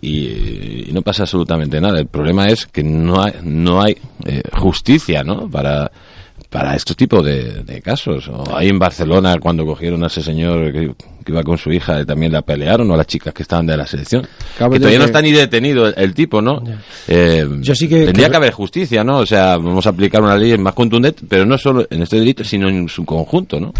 Speaker 2: Y, y no pasa absolutamente nada. El problema es que no hay, no hay eh, justicia, ¿no? Para para estos tipos de, de casos. O ahí en Barcelona, cuando cogieron a ese señor que, que iba con su hija, también la pelearon, o a las chicas que estaban de la selección. Que todavía no está ni detenido el, el tipo, ¿no? Eh,
Speaker 11: Yo sí que-
Speaker 2: tendría
Speaker 11: que-
Speaker 2: que haber justicia, ¿no? O sea, vamos a aplicar una ley más contundente, pero no solo en este delito, sino en su conjunto, ¿no?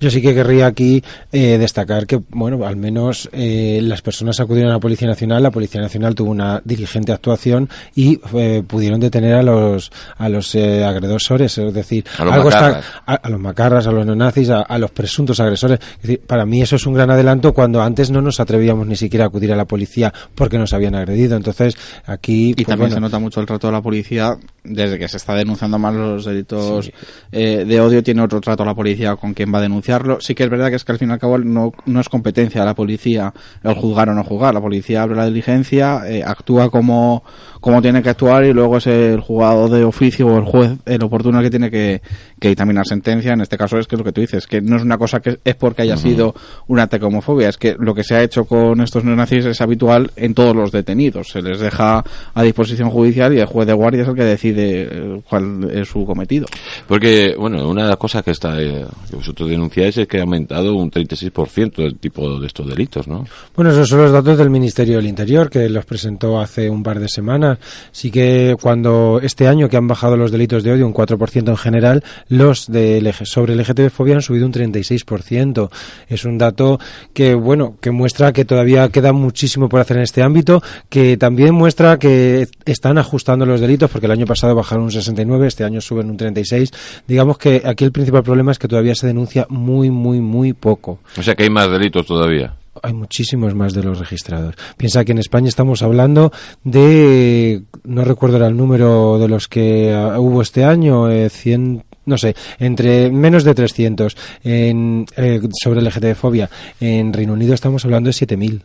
Speaker 11: Yo sí que querría aquí eh, destacar que, bueno, al menos eh, las personas acudieron a la Policía Nacional, la Policía Nacional tuvo una diligente actuación y eh, pudieron detener a los a los eh, agresores, es decir,
Speaker 2: A los
Speaker 11: algo está-
Speaker 2: macarras.
Speaker 11: a, a los macarras, a los neonazis, a, a los presuntos agresores. Es decir, para mí eso es un gran adelanto cuando antes no nos atrevíamos ni siquiera a acudir a la policía porque nos habían agredido. Entonces, aquí...
Speaker 10: Y
Speaker 11: pues,
Speaker 10: también
Speaker 11: bueno,
Speaker 10: se nota mucho el trato de la policía desde que se está denunciando más los delitos eh, de odio. Tiene otro trato la policía con quien va a denunciarlo. Sí que es verdad que es que al fin y al cabo no, no es competencia de la policía el juzgar o no juzgar. La policía abre la diligencia, eh, actúa como, como tiene que actuar y luego es el juzgado de oficio o el juez el oportuno que tiene que, que dictaminar sentencia. En este caso es que es lo que tú dices, que no es una cosa que es porque haya sido un ataque a homofobia, es que lo que se ha hecho con estos neonazis es habitual en todos los detenidos. Se les deja a disposición judicial y el juez de guardia es el que decide eh, cuál es su cometido.
Speaker 2: Porque, bueno, una de las cosas que está eh, que vosotros denunciáis es que ha aumentado un 36% el tipo de estos delitos, ¿no?
Speaker 11: Bueno, esos son los datos del Ministerio del Interior que los presentó hace un par de semanas. Sí que cuando este año que han bajado los delitos de odio un 4% en general, los de sobre LGTB-fobia han subido un 36%. Es un dato que, bueno, que muestra que todavía queda muchísimo por hacer en este ámbito, que también muestra que están ajustando los delitos, porque el año pasado bajaron un 69, este año suben un 36. Digamos que aquí el principal problema es que todavía se denuncia muy, muy, muy poco.
Speaker 2: O sea que hay más delitos todavía.
Speaker 11: Hay muchísimos más de los registrados. Piensa que en España estamos hablando de, no recuerdo el número de los que ah, hubo este año, eh, 100, no sé, entre menos de 300 en, eh, sobre LGTB-fobia. En Reino Unido estamos hablando de 7.000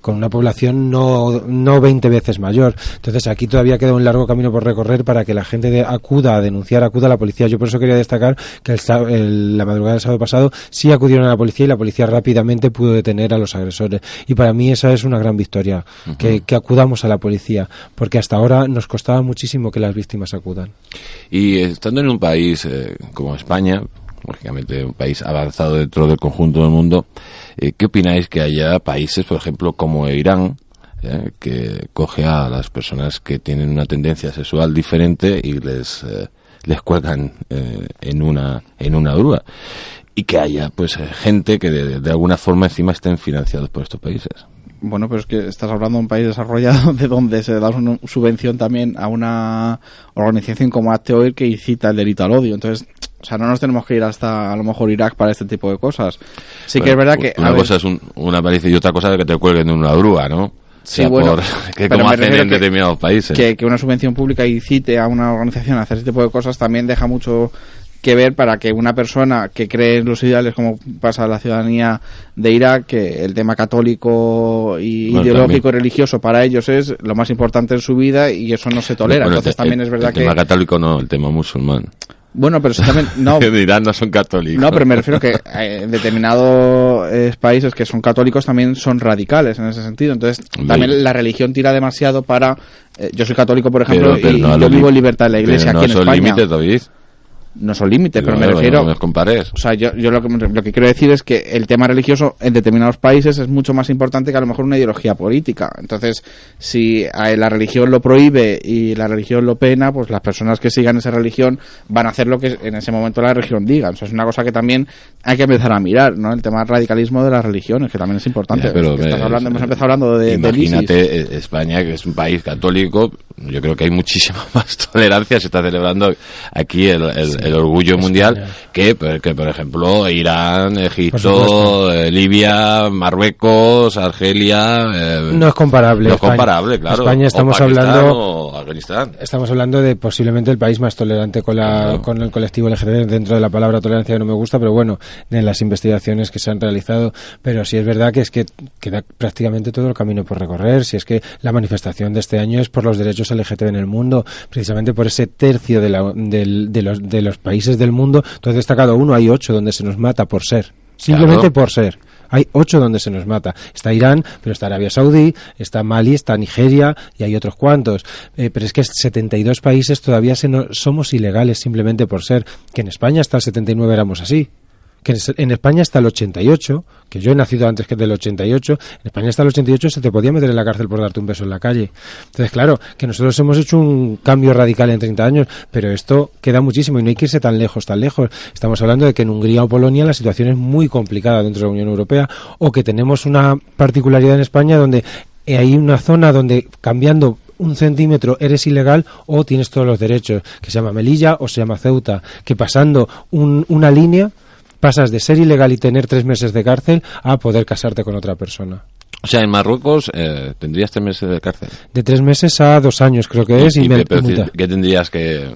Speaker 11: con una población no, no 20 veces mayor. Entonces aquí todavía queda un largo camino por recorrer para que la gente de- acuda a denunciar, acuda a la policía. Yo por eso quería destacar que el, el- la madrugada del sábado pasado sí acudieron a la policía y la policía rápidamente pudo detener a los agresores. Y para mí esa es una gran victoria, que, que acudamos a la policía, porque hasta ahora nos costaba muchísimo que las víctimas acudan.
Speaker 2: Y estando en un país eh, como España, lógicamente un país avanzado dentro del conjunto del mundo, eh, ¿qué opináis que haya países, por ejemplo, como Irán, eh, que coge a las personas que tienen una tendencia sexual diferente y les, eh, les cuelgan eh, en, una, en una grúa? Y que haya pues gente que de, alguna forma encima estén financiados por estos países.
Speaker 10: Bueno, pero es que estás hablando de un país desarrollado de donde se da una subvención también a una organización como Acteoir que incita el delito al odio. Entonces, o sea, no nos tenemos que ir hasta a lo mejor Irak para este tipo de cosas. Sí que es verdad que...
Speaker 2: Una
Speaker 10: ver,
Speaker 2: cosa es un- una paliza y otra cosa es que te cuelguen en una grúa, ¿no?
Speaker 10: Sí,
Speaker 2: O sea,
Speaker 10: bueno,
Speaker 2: por- que como hacen en
Speaker 10: que-
Speaker 2: determinados países.
Speaker 10: que, que una subvención pública incite a una organización a hacer ese tipo de cosas también deja mucho que ver para que una persona que cree en los ideales como pasa a la ciudadanía de Irak, que el tema católico y
Speaker 2: Bueno,
Speaker 10: ideológico y religioso para ellos es lo más importante en su vida y eso no se tolera.
Speaker 2: Bueno,
Speaker 10: Entonces
Speaker 2: el-
Speaker 10: también
Speaker 2: el-
Speaker 10: es verdad
Speaker 2: el
Speaker 10: que...
Speaker 2: tema católico no, el tema musulmán.
Speaker 10: Bueno, pero eso también... No,
Speaker 2: En Irán no son católicos.
Speaker 10: no, pero me refiero que eh, en determinados eh, países que son católicos también son radicales en ese sentido. Entonces, también la religión tira demasiado para... eh, yo soy católico, por ejemplo,
Speaker 2: Pero- pero
Speaker 10: y
Speaker 2: no
Speaker 10: yo vivo en libertad de la iglesia
Speaker 2: pero
Speaker 10: aquí
Speaker 2: no
Speaker 10: en
Speaker 2: son
Speaker 10: España.
Speaker 2: límites, David.
Speaker 10: No son límites, pero me
Speaker 2: Claro,
Speaker 10: refiero...
Speaker 2: No compares.
Speaker 10: O sea, yo, yo lo, que, lo que quiero decir es que el tema religioso en determinados países es mucho más importante que a lo mejor una ideología política. Entonces, si la religión lo prohíbe y la religión lo pena, pues las personas que sigan esa religión van a hacer lo que en ese momento la religión diga. O sea, es una cosa que también hay que empezar a mirar, ¿no? El tema del radicalismo de las religiones, que también es importante.
Speaker 2: Ya, pero,
Speaker 10: Que estás hablando, hemos empezado hablando de, ISIS.
Speaker 2: Imagínate eh, España, que es un país católico, yo creo que hay muchísima más tolerancia. Se está celebrando aquí el, el- el orgullo mundial que, que, por ejemplo, Irán, Egipto, eh, Libia, Marruecos, Argelia. eh,
Speaker 11: No es comparable.
Speaker 2: No es
Speaker 11: España.
Speaker 2: comparable, claro.
Speaker 11: España estamos hablando-
Speaker 2: o Afganistán.
Speaker 11: Estamos hablando de posiblemente el país más tolerante con, la,
Speaker 2: Claro.
Speaker 11: con el colectivo LGTB. Dentro de la palabra tolerancia no me gusta, pero bueno, en las investigaciones que se han realizado. Pero sí es verdad que es que queda prácticamente todo el camino por recorrer. Si es que la manifestación de este año es por los derechos LGTB en el mundo, precisamente por ese tercio de, la- de los, de los países del mundo. Tú has destacado uno, hay ocho donde se nos mata por ser. Simplemente
Speaker 2: Claro.
Speaker 11: por ser. Hay ocho donde se nos mata. Está Irán, pero está Arabia Saudí, está Mali, está Nigeria y hay otros cuantos. Eh, pero es que 72 países todavía se no- somos ilegales simplemente por ser. Que en España hasta el 79 éramos así. Que en- España hasta el 88, que yo he nacido antes que del 88, en España hasta el 88 se te podía meter en la cárcel por darte un beso en la calle. Entonces, claro, que nosotros hemos hecho un cambio radical en 30 años, pero esto queda muchísimo y no hay que irse tan lejos, tan lejos. Estamos hablando de que en Hungría o Polonia la situación es muy complicada dentro de la Unión Europea o que tenemos una particularidad en España donde hay una zona donde cambiando un centímetro eres ilegal o tienes todos los derechos, que se llama Melilla o se llama Ceuta, que pasando un- una línea pasas de ser ilegal y tener tres meses de cárcel a poder casarte con otra persona.
Speaker 2: O sea, en Marruecos eh, tendrías tres meses de cárcel.
Speaker 11: De tres meses a dos años creo que es y,
Speaker 2: Y
Speaker 11: me-
Speaker 2: pero ¿Qué tendrías que...?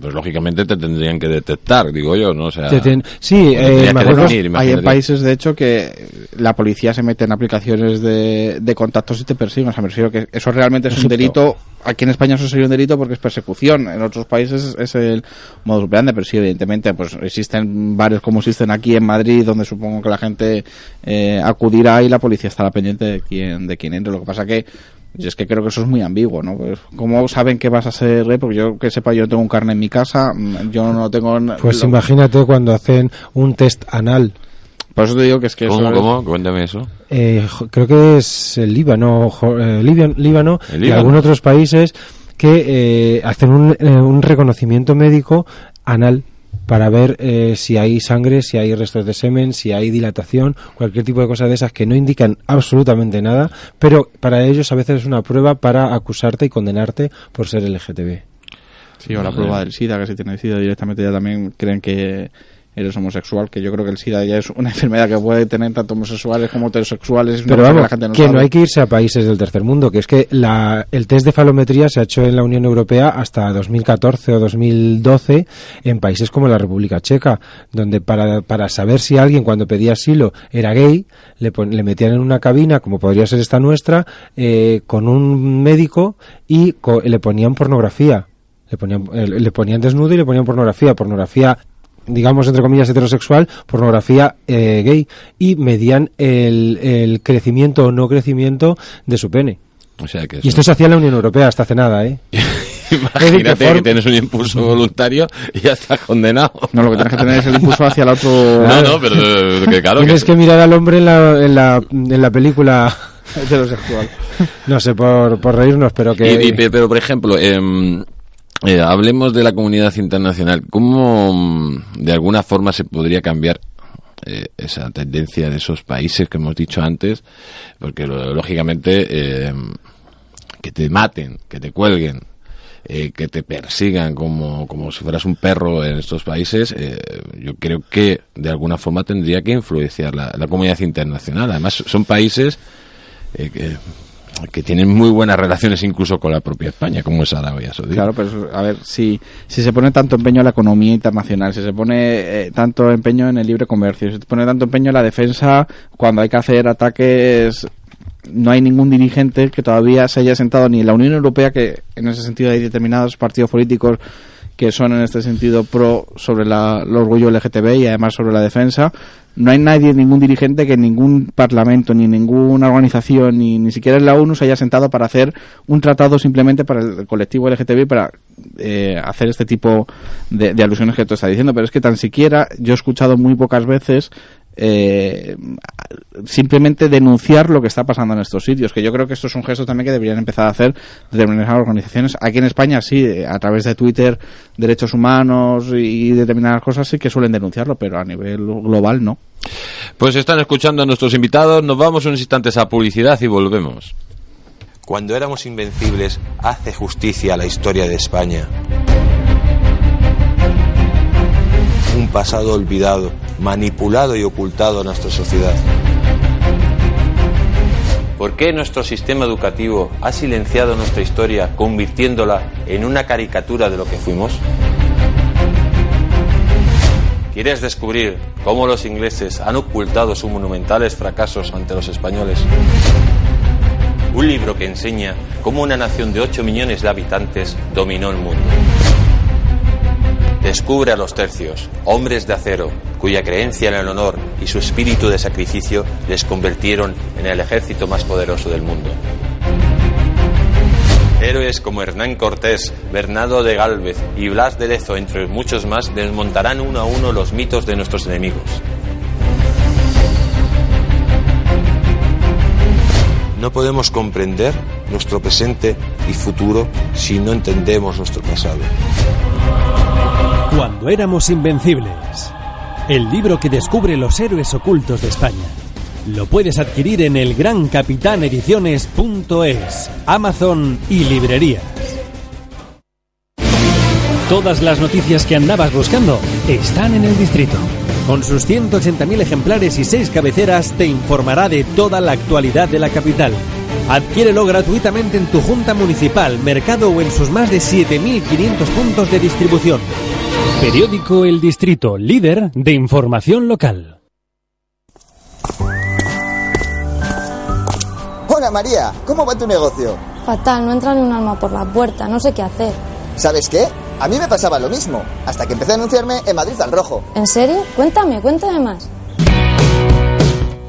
Speaker 2: Pues lógicamente te tendrían que detectar, digo yo, ¿no? O sea...
Speaker 11: Ten- sí,
Speaker 2: te
Speaker 11: eh, Marruecos-
Speaker 2: definir,
Speaker 10: Hay en países, de hecho, que la policía se mete en aplicaciones de, de contactos y te persiguen. O sea, me refiero que eso realmente es un delito. Aquí en España eso sería un delito porque es persecución. En otros países es el modus operandi, pero sí, evidentemente, pues existen varios como existen aquí en Madrid, donde supongo que la gente eh, acudirá y la policía estará pendiente de quién, de quién entre. Lo que pasa que Y es que creo que eso es muy ambiguo, ¿no? Pues, ¿Cómo saben que vas a ser? Porque yo que sepa, yo tengo un carne en mi casa, mm, yo no tengo...
Speaker 11: Pues
Speaker 10: lo-
Speaker 11: imagínate cuando hacen un test anal.
Speaker 10: Por eso te digo que es que
Speaker 2: ¿Cómo,
Speaker 10: eso
Speaker 2: cómo? Cuéntame eso.
Speaker 11: Eh, creo que es el Líbano, jo- eh, Líbano
Speaker 2: El
Speaker 11: y algunos otros países que eh, hacen un, eh, un reconocimiento médico anal para ver eh, si hay sangre, si hay restos de semen, si hay dilatación, cualquier tipo de cosas de esas que no indican absolutamente nada, pero para ellos a veces es una prueba para acusarte y condenarte por ser LGTB.
Speaker 10: Sí, o la prueba del SIDA, que si tienes SIDA directamente ya también creen que eres homosexual, que yo creo que el SIDA ya es una enfermedad que puede tener tanto homosexuales como heterosexuales.
Speaker 11: Pero vamos,
Speaker 10: la gente no
Speaker 11: que no hay que irse a países del tercer mundo, que es que la, el test de falometría se ha hecho en la Unión Europea hasta 2014 o 2012 en países como la República Checa, donde para, para saber si alguien cuando pedía asilo era gay, le, pon- le metían en una cabina, como podría ser esta nuestra, eh, con un médico y co- le ponían pornografía. Le ponían, eh, le ponían desnudo y le ponían pornografía. Pornografía digamos entre comillas heterosexual, pornografía eh, gay y medían el, el crecimiento o no crecimiento de su pene.
Speaker 2: O sea que
Speaker 11: Y esto se hacía en la Unión Europea hasta hace nada, ¿eh?
Speaker 2: Imagínate
Speaker 11: form-
Speaker 2: que tienes un impulso voluntario y ya estás condenado.
Speaker 10: No, lo que tienes que tener es el impulso hacia el otro...
Speaker 2: No, no, pero eh, que claro
Speaker 11: Tienes
Speaker 2: que...
Speaker 11: que mirar al hombre en la, en la, en la película
Speaker 10: heterosexual.
Speaker 11: No sé, por, por reírnos, pero que...
Speaker 2: Y- y- pero, por ejemplo, em, eh, hablemos de la comunidad internacional. ¿Cómo mm, de alguna forma se podría cambiar eh, esa tendencia de esos países que hemos dicho antes? Porque lógicamente em, que te maten, que te cuelguen, eh, que te persigan como, como si fueras un perro en estos países, eh, yo creo que de alguna forma tendría que influenciar la, la comunidad internacional. Además, son países eh, que, que tienen muy buenas relaciones incluso con la propia España, como es Arabia Saudí.
Speaker 10: Claro, pero a ver, si, si se pone tanto empeño en la economía internacional, si se pone eh, tanto empeño en el libre comercio, si se pone tanto empeño en la defensa cuando hay que hacer ataques, no hay ningún dirigente que todavía se haya sentado ni en la Unión Europea, que en ese sentido hay determinados partidos políticos que son en este sentido pro sobre la, el orgullo LGTB y además sobre la defensa. No hay nadie, ningún dirigente que en ningún parlamento, ni ninguna organización, ni, ni siquiera en la ONU se haya sentado para hacer un tratado simplemente para el colectivo LGTB para eh, hacer este tipo de, de alusiones que tú estás diciendo. Pero es que tan siquiera yo he escuchado muy pocas veces eh, simplemente denunciar lo que está pasando en estos sitios, que yo creo que esto es un gesto también que deberían empezar a hacer determinadas organizaciones. Aquí en España sí, eh, a través de Twitter, derechos humanos y determinadas cosas sí que suelen denunciarlo, pero a nivel global no.
Speaker 2: Pues están escuchando a nuestros invitados, nos vamos unos instantes a publicidad y volvemos.
Speaker 6: Cuando éramos invencibles, hace justicia a la historia de España. Un pasado olvidado, manipulado y ocultado a nuestra sociedad. ¿Por qué nuestro sistema educativo ha silenciado nuestra historia convirtiéndola en una caricatura de lo que fuimos? ¿Quieres descubrir cómo los ingleses han ocultado sus monumentales fracasos ante los españoles? Un libro que enseña cómo una nación de 8 millones de habitantes dominó el mundo. Descubre a los tercios, hombres de acero, cuya creencia en el honor y su espíritu de sacrificio les convirtieron en el ejército más poderoso del mundo. Héroes como Hernán Cortés, Bernardo de Gálvez y Blas de Lezo, entre muchos más, desmontarán uno a uno los mitos de nuestros enemigos. No podemos comprender nuestro presente y futuro si no entendemos nuestro pasado.
Speaker 7: Cuando éramos invencibles. El libro que descubre los héroes ocultos de España. Lo puedes adquirir en el grancapitanediciones.es, Amazon y librerías. Todas las noticias que andabas buscando están en el distrito. Con sus 180.000 ejemplares y 6 cabeceras te informará de toda la actualidad de la capital. Adquiérelo gratuitamente en tu junta municipal, mercado o en sus más de 7.500 puntos de distribución. Periódico El Distrito, líder de información local.
Speaker 17: Hola María, ¿cómo va tu negocio?
Speaker 18: Fatal, no entra ni un alma por la puerta, no sé qué hacer.
Speaker 17: ¿Sabes qué? A mí me pasaba lo mismo, hasta que empecé a anunciarme en Madrid al Rojo.
Speaker 18: ¿En serio? Cuéntame, cuéntame más.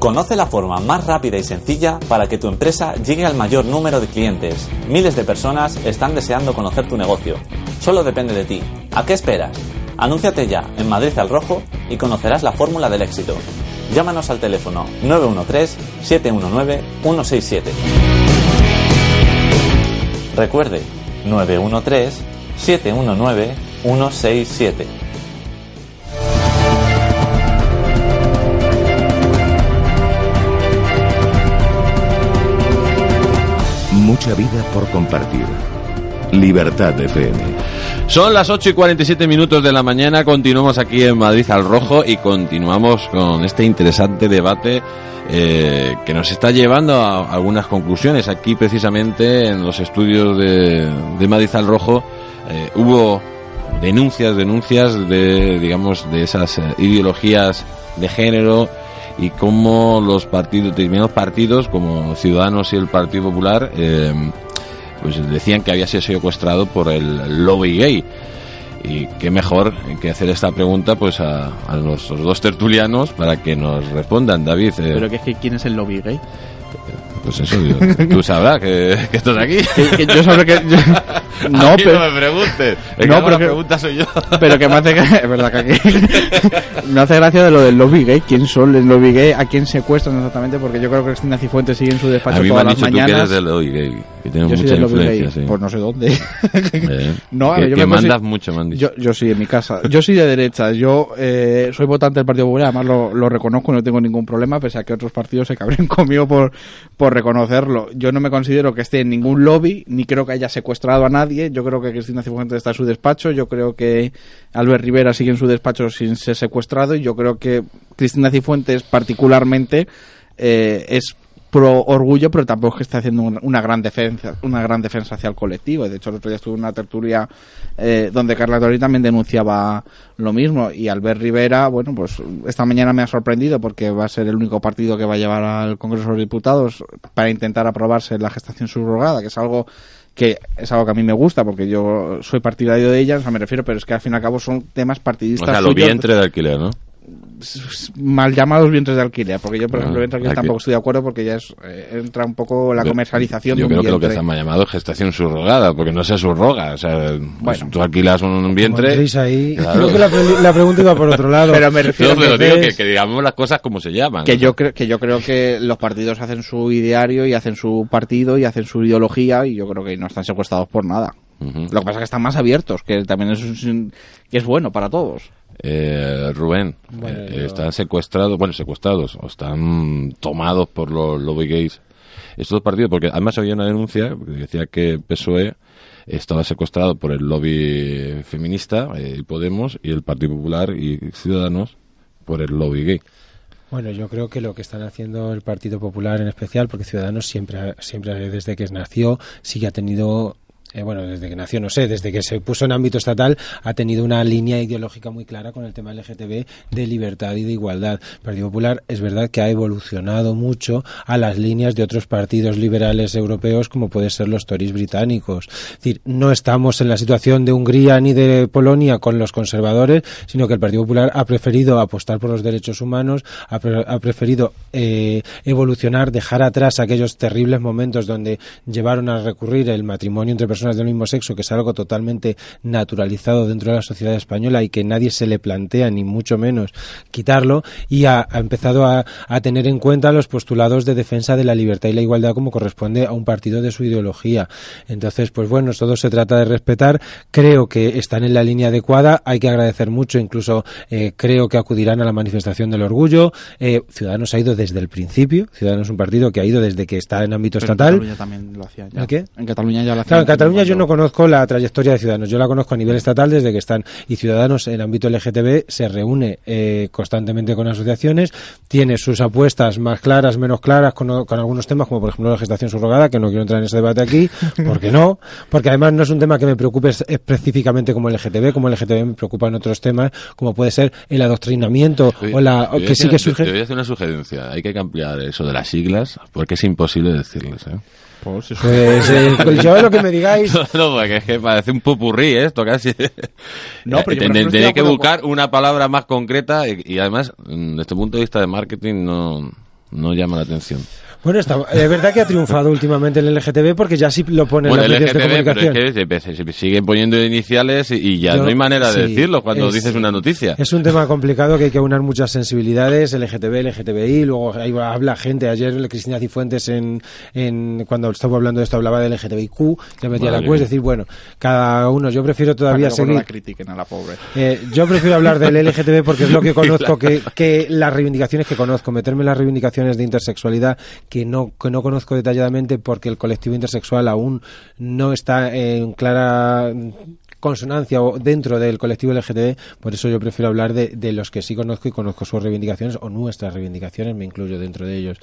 Speaker 19: Conoce la forma más rápida y sencilla para que tu empresa llegue al mayor número de clientes. Miles de personas están deseando conocer tu negocio. Solo depende de ti. ¿A qué esperas? Anúnciate ya en Madrid al Rojo y conocerás la fórmula del éxito. Llámanos al teléfono 913-719-167. Recuerde, 913-719-167.
Speaker 1: Mucha vida por compartir. Libertad FM.
Speaker 2: Son las 8 y 47 minutos de la mañana, continuamos aquí en Madrid al Rojo y continuamos con este interesante debate eh, que nos está llevando a algunas conclusiones. Aquí precisamente en los estudios de, de Madrid al Rojo eh, hubo denuncias, denuncias de, digamos, de esas eh, ideologías de género y cómo los partidos, determinados partidos como Ciudadanos y el Partido Popular, pues decían que había sido secuestrado por el lobby gay. Y qué mejor que hacer esta pregunta pues a, a nuestros dos tertulianos para que nos respondan, David. eh,
Speaker 10: Pero es que ¿quién es el lobby gay?
Speaker 2: Pues eso, digo, tú sabrás que, que estás aquí.
Speaker 10: Que- que yo sabré que- yo- no,
Speaker 2: A mí
Speaker 10: pero-
Speaker 2: no me preguntes.
Speaker 10: No,
Speaker 2: que
Speaker 10: pero que-
Speaker 2: pregunta soy yo.
Speaker 10: Pero que me hace, es verdad que aquí, me hace gracia de lo del lobby gay. ¿Quién son el lobby gay? ¿A quién secuestran exactamente? Porque yo creo que Cristina Cifuentes sigue en su despacho
Speaker 2: A mí me
Speaker 10: todas
Speaker 2: han
Speaker 10: las
Speaker 2: dicho tú que
Speaker 10: mañanas.
Speaker 2: eres del lobby gay, que tienes
Speaker 10: Yo soy
Speaker 2: mucha
Speaker 10: del
Speaker 2: influencia,
Speaker 10: gay.
Speaker 2: sí.
Speaker 10: Pues no sé dónde.
Speaker 2: Eh,
Speaker 10: No, a
Speaker 2: que,
Speaker 10: ver, yo
Speaker 2: que
Speaker 10: me
Speaker 2: mandas mucho, me han dicho.
Speaker 10: Yo, yo sí, en mi casa. Yo soy de derecha. Yo eh, soy votante del Partido Popular. Además, lo, lo reconozco y no tengo ningún problema, pese a que otros partidos se cabren conmigo por, por reconocerlo. Yo no me considero que esté en ningún lobby, ni creo que haya secuestrado a nadie. Yo creo que Cristina Cifuentes está en su despacho. Yo creo que Albert Rivera sigue en su despacho sin ser secuestrado. Y yo creo que Cristina Cifuentes, particularmente, eh, es pro orgullo, pero tampoco es que esté haciendo un- una gran defensa, una gran defensa hacia el colectivo. De hecho, el otro día estuve en una tertulia eh, donde Carla Tori también denunciaba lo mismo. Y Albert Rivera, bueno, pues esta mañana me ha sorprendido porque va a ser el único partido que va a llevar al Congreso de los Diputados para intentar aprobarse la gestación subrogada, que es algo que es algo que a mí me gusta porque yo soy partidario de ella, o sea, me refiero, pero es que al fin y al cabo son temas
Speaker 2: O
Speaker 10: partidistas.
Speaker 2: sea, los
Speaker 10: suyos
Speaker 2: vientres de alquiler, ¿no?
Speaker 10: Mal llamados vientres de alquiler, porque yo, por ejemplo, vientres de alquiler
Speaker 2: aquí-
Speaker 10: tampoco estoy de acuerdo porque ya es, eh, entra un poco la
Speaker 2: Yo-
Speaker 10: comercialización
Speaker 2: Yo
Speaker 10: de un
Speaker 2: creo que lo que se llama llamado gestación subrogada, porque no se subroga. O sea, pues
Speaker 10: Bueno.
Speaker 2: tú alquilas un vientre.
Speaker 11: entréis ahí-
Speaker 2: Claro.
Speaker 11: Creo que la pre- la pregunta iba por otro lado.
Speaker 10: Pero me refiero
Speaker 2: No, pero
Speaker 10: que
Speaker 2: digo que digamos las cosas como se llaman.
Speaker 10: que yo creo que yo creo que los partidos hacen su ideario y hacen su partido y hacen su ideología y yo creo que no están secuestrados por nada. Lo que pasa es que están más abiertos, que también es un- que es bueno para todos.
Speaker 2: Eh, Rubén,
Speaker 10: Bueno,
Speaker 2: eh,
Speaker 10: yo-
Speaker 2: están secuestrados, bueno, secuestrados, o están tomados por los lobby gays estos partidos, porque además había una denuncia que decía que PSOE estaba secuestrado por el lobby feminista, eh, el Podemos, y el Partido Popular y Ciudadanos por el lobby gay.
Speaker 11: Bueno, yo creo que lo que están haciendo el Partido Popular en especial, porque Ciudadanos siempre, siempre desde que nació, sí que ha tenido eh, bueno, desde que nació, no sé, desde que se puso en ámbito estatal, ha tenido una línea ideológica muy clara con el tema LGTB de libertad y de igualdad. El Partido Popular es verdad que ha evolucionado mucho a las líneas de otros partidos liberales europeos, como puede ser los Tories británicos. Es decir, no estamos en la situación de Hungría ni de Polonia con los conservadores, sino que el Partido Popular ha preferido apostar por los derechos humanos, ha preferido eh, evolucionar, dejar atrás aquellos terribles momentos donde llevaron a recurrir el matrimonio entre personas del mismo sexo, que es algo totalmente naturalizado dentro de la sociedad española y que nadie se le plantea, ni mucho menos, quitarlo, y ha, ha empezado a, a tener en cuenta los postulados de defensa de la libertad y la igualdad como corresponde a un partido de su ideología. Entonces, pues bueno, todo se trata de respetar. Creo que están en la línea adecuada, hay que agradecer mucho, incluso eh, creo que acudirán a la manifestación del orgullo. Eh, Ciudadanos ha ido desde el principio, Ciudadanos es un partido que ha ido desde que está en ámbito
Speaker 10: Pero en
Speaker 11: estatal.
Speaker 10: Cataluña también lo hacía ya.
Speaker 11: ¿El qué?
Speaker 10: En Cataluña ya lo.
Speaker 11: Claro, en Cataluña yo no conozco la trayectoria de Ciudadanos, yo la conozco a nivel estatal desde que están y Ciudadanos en ámbito LGTB se reúne eh, constantemente con asociaciones, tiene sus apuestas más claras, menos claras con, con algunos temas como por ejemplo la gestación subrogada, que no quiero entrar en ese debate aquí, porque no, porque además no es un tema que me preocupe es- específicamente como LGTB, como LGTB me preocupan otros temas como puede ser el adoctrinamiento o la o que sí que surge
Speaker 2: Te voy a hacer una sugerencia. Hay que ampliar eso de las siglas porque es imposible decirles. ¿eh?
Speaker 11: Pues, eh, pues yo lo que me digáis
Speaker 2: No, no, porque es que parece un popurrí esto casi.
Speaker 10: No, pero yo, por
Speaker 2: Ten-
Speaker 10: ejemplo, estoy de
Speaker 2: Tendría que
Speaker 10: acuerdo
Speaker 2: buscar una palabra más concreta y, y además, mm, desde el punto de vista de marketing, no, no llama la atención.
Speaker 11: Bueno, está, es verdad que ha triunfado últimamente el LGTB porque ya sí lo pone
Speaker 2: Bueno,
Speaker 11: en
Speaker 2: el
Speaker 11: los medios de
Speaker 2: LGTB, pero
Speaker 11: comunicación.
Speaker 2: es que se, se siguen poniendo iniciales y, ya
Speaker 11: Yo-
Speaker 2: no hay manera de
Speaker 11: sí,
Speaker 2: decirlo cuando
Speaker 11: es-
Speaker 2: dices una noticia.
Speaker 11: Es un tema complicado que hay que aunar muchas sensibilidades, LGTB, LGTBI, luego ahí habla gente, ayer Cristina Cifuentes en, en cuando estaba hablando de esto hablaba del LGTBIQ, le metía la Q, es decir, bueno, cada uno, yo prefiero todavía
Speaker 10: Para que luego
Speaker 11: seguir
Speaker 10: no la critiquen a la pobre.
Speaker 11: Eh, yo prefiero hablar del LGTB porque es lo que conozco, que, que las reivindicaciones que conozco, meterme en las reivindicaciones de intersexualidad que no, que no conozco detalladamente porque el colectivo intersexual aún no está en clara consonancia o dentro del colectivo LGTB, por eso yo prefiero hablar de, de los que sí conozco y conozco sus reivindicaciones o nuestras reivindicaciones, me incluyo dentro de ellos.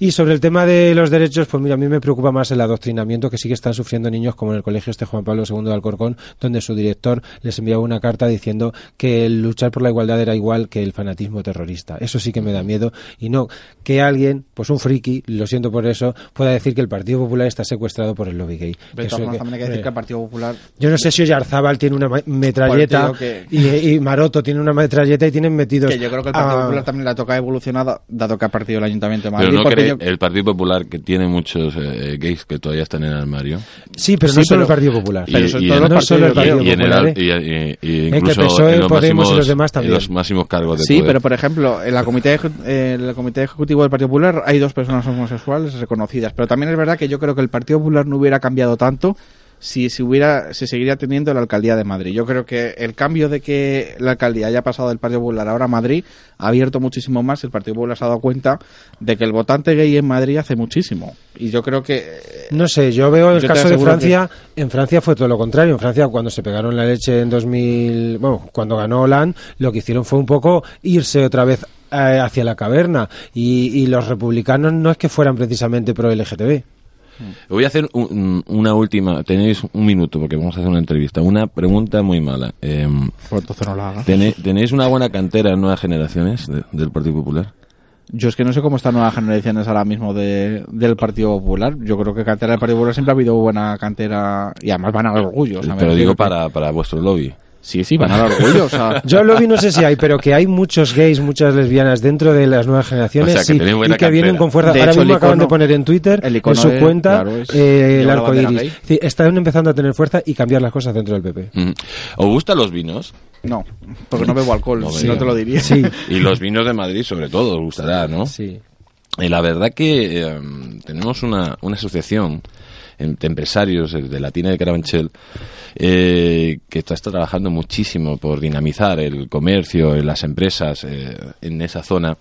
Speaker 11: Y sobre el tema de los derechos, pues mira, a mí me preocupa más el adoctrinamiento que sí que están sufriendo niños como en el colegio este Juan Pablo II de Alcorcón, donde su director les enviaba una carta diciendo que el luchar por la igualdad era igual que el fanatismo terrorista. Eso sí que me da miedo y no que alguien, pues un friki, lo siento por eso, pueda decir que el Partido Popular está secuestrado por el lobby gay. Que-
Speaker 10: que decir
Speaker 11: eh,
Speaker 10: que el Partido Popular
Speaker 11: yo no sé si Oyarzábal tiene una metralleta
Speaker 10: te
Speaker 11: y, y Maroto tiene una metralleta y tienen metidos
Speaker 10: que yo creo que el Partido
Speaker 11: a-
Speaker 10: Popular también la toca evolucionado, dado que ha partido el Ayuntamiento de Madrid.
Speaker 2: Pero no cree
Speaker 10: yo-
Speaker 2: el Partido Popular que tiene muchos eh, gays que todavía están en el armario.
Speaker 11: Sí, pero
Speaker 10: Sí,
Speaker 11: no solo
Speaker 10: pero-
Speaker 11: el Partido Popular.
Speaker 2: Y-
Speaker 11: Pero
Speaker 2: y
Speaker 11: sobre
Speaker 2: en-
Speaker 11: todo no solo el Partido
Speaker 2: y en el
Speaker 11: Popular, ¿eh?
Speaker 2: y-
Speaker 11: que
Speaker 2: incluso
Speaker 11: PSOE,
Speaker 2: en los
Speaker 11: Podemos y los demás
Speaker 2: en
Speaker 11: también.
Speaker 2: los máximos cargos de
Speaker 10: Sí,
Speaker 2: poder.
Speaker 10: pero por ejemplo, en la comité, eh, en el comité ejecutivo del Partido Popular hay dos personas homosexuales reconocidas, pero también es verdad que yo creo que el Partido Popular no hubiera cambiado tanto si se hubiera se seguiría teniendo la alcaldía de Madrid. Yo creo que el cambio de que la alcaldía haya pasado del Partido Popular ahora a Madrid ha abierto muchísimo más. El Partido Popular se ha dado cuenta de que el votante gay en Madrid hace muchísimo. Y yo creo que
Speaker 11: No sé, yo veo el
Speaker 10: Yo
Speaker 11: caso de Francia, en Francia fue todo lo contrario. En Francia, cuando se pegaron la leche en 2000, bueno, cuando ganó Hollande, lo que hicieron fue un poco irse otra vez eh, hacia la caverna. Y, y los republicanos no es que fueran precisamente pro LGTB.
Speaker 2: Voy a hacer un- una última. Tenéis un minuto porque vamos a hacer una entrevista. Una pregunta muy mala. Eh,
Speaker 10: Pues entonces no la hagas.
Speaker 2: ¿tenéis, tenéis una buena cantera en nuevas generaciones de- del Partido Popular?
Speaker 10: Yo es que no sé cómo están nuevas generaciones ahora mismo de, del Partido Popular. Yo creo que cantera del Partido Popular siempre ha habido buena cantera y además van al orgullo. o sea, me
Speaker 2: Pero digo para, para vuestro lobby.
Speaker 10: Sí, sí, van al orgullo. O sea,
Speaker 11: Yo lo vi, no sé si hay, pero que hay muchos gays, muchas lesbianas dentro de las nuevas generaciones
Speaker 2: O sea, que
Speaker 11: sí,
Speaker 2: tenéis
Speaker 11: y que vienen con fuerza.
Speaker 10: De
Speaker 11: Ahora
Speaker 10: hecho,
Speaker 11: mismo acaban de poner en Twitter, en su
Speaker 10: de-
Speaker 11: cuenta,
Speaker 10: claro, es-
Speaker 11: eh, el arco iris. Sí, están empezando a tener fuerza y cambiar las cosas dentro del PP.
Speaker 2: Mm. ¿Os gustan los vinos?
Speaker 10: no, porque no bebo alcohol,
Speaker 2: No
Speaker 10: si no te lo diría.
Speaker 11: Sí.
Speaker 2: Y los vinos de Madrid, sobre todo, os gustará, ¿no?
Speaker 11: Sí.
Speaker 2: Y la verdad que eh, tenemos una, una asociación em- de empresarios eh, de Latina de Carabanchel eh, que está, trabajando muchísimo por dinamizar el comercio las empresas eh, en esa zona.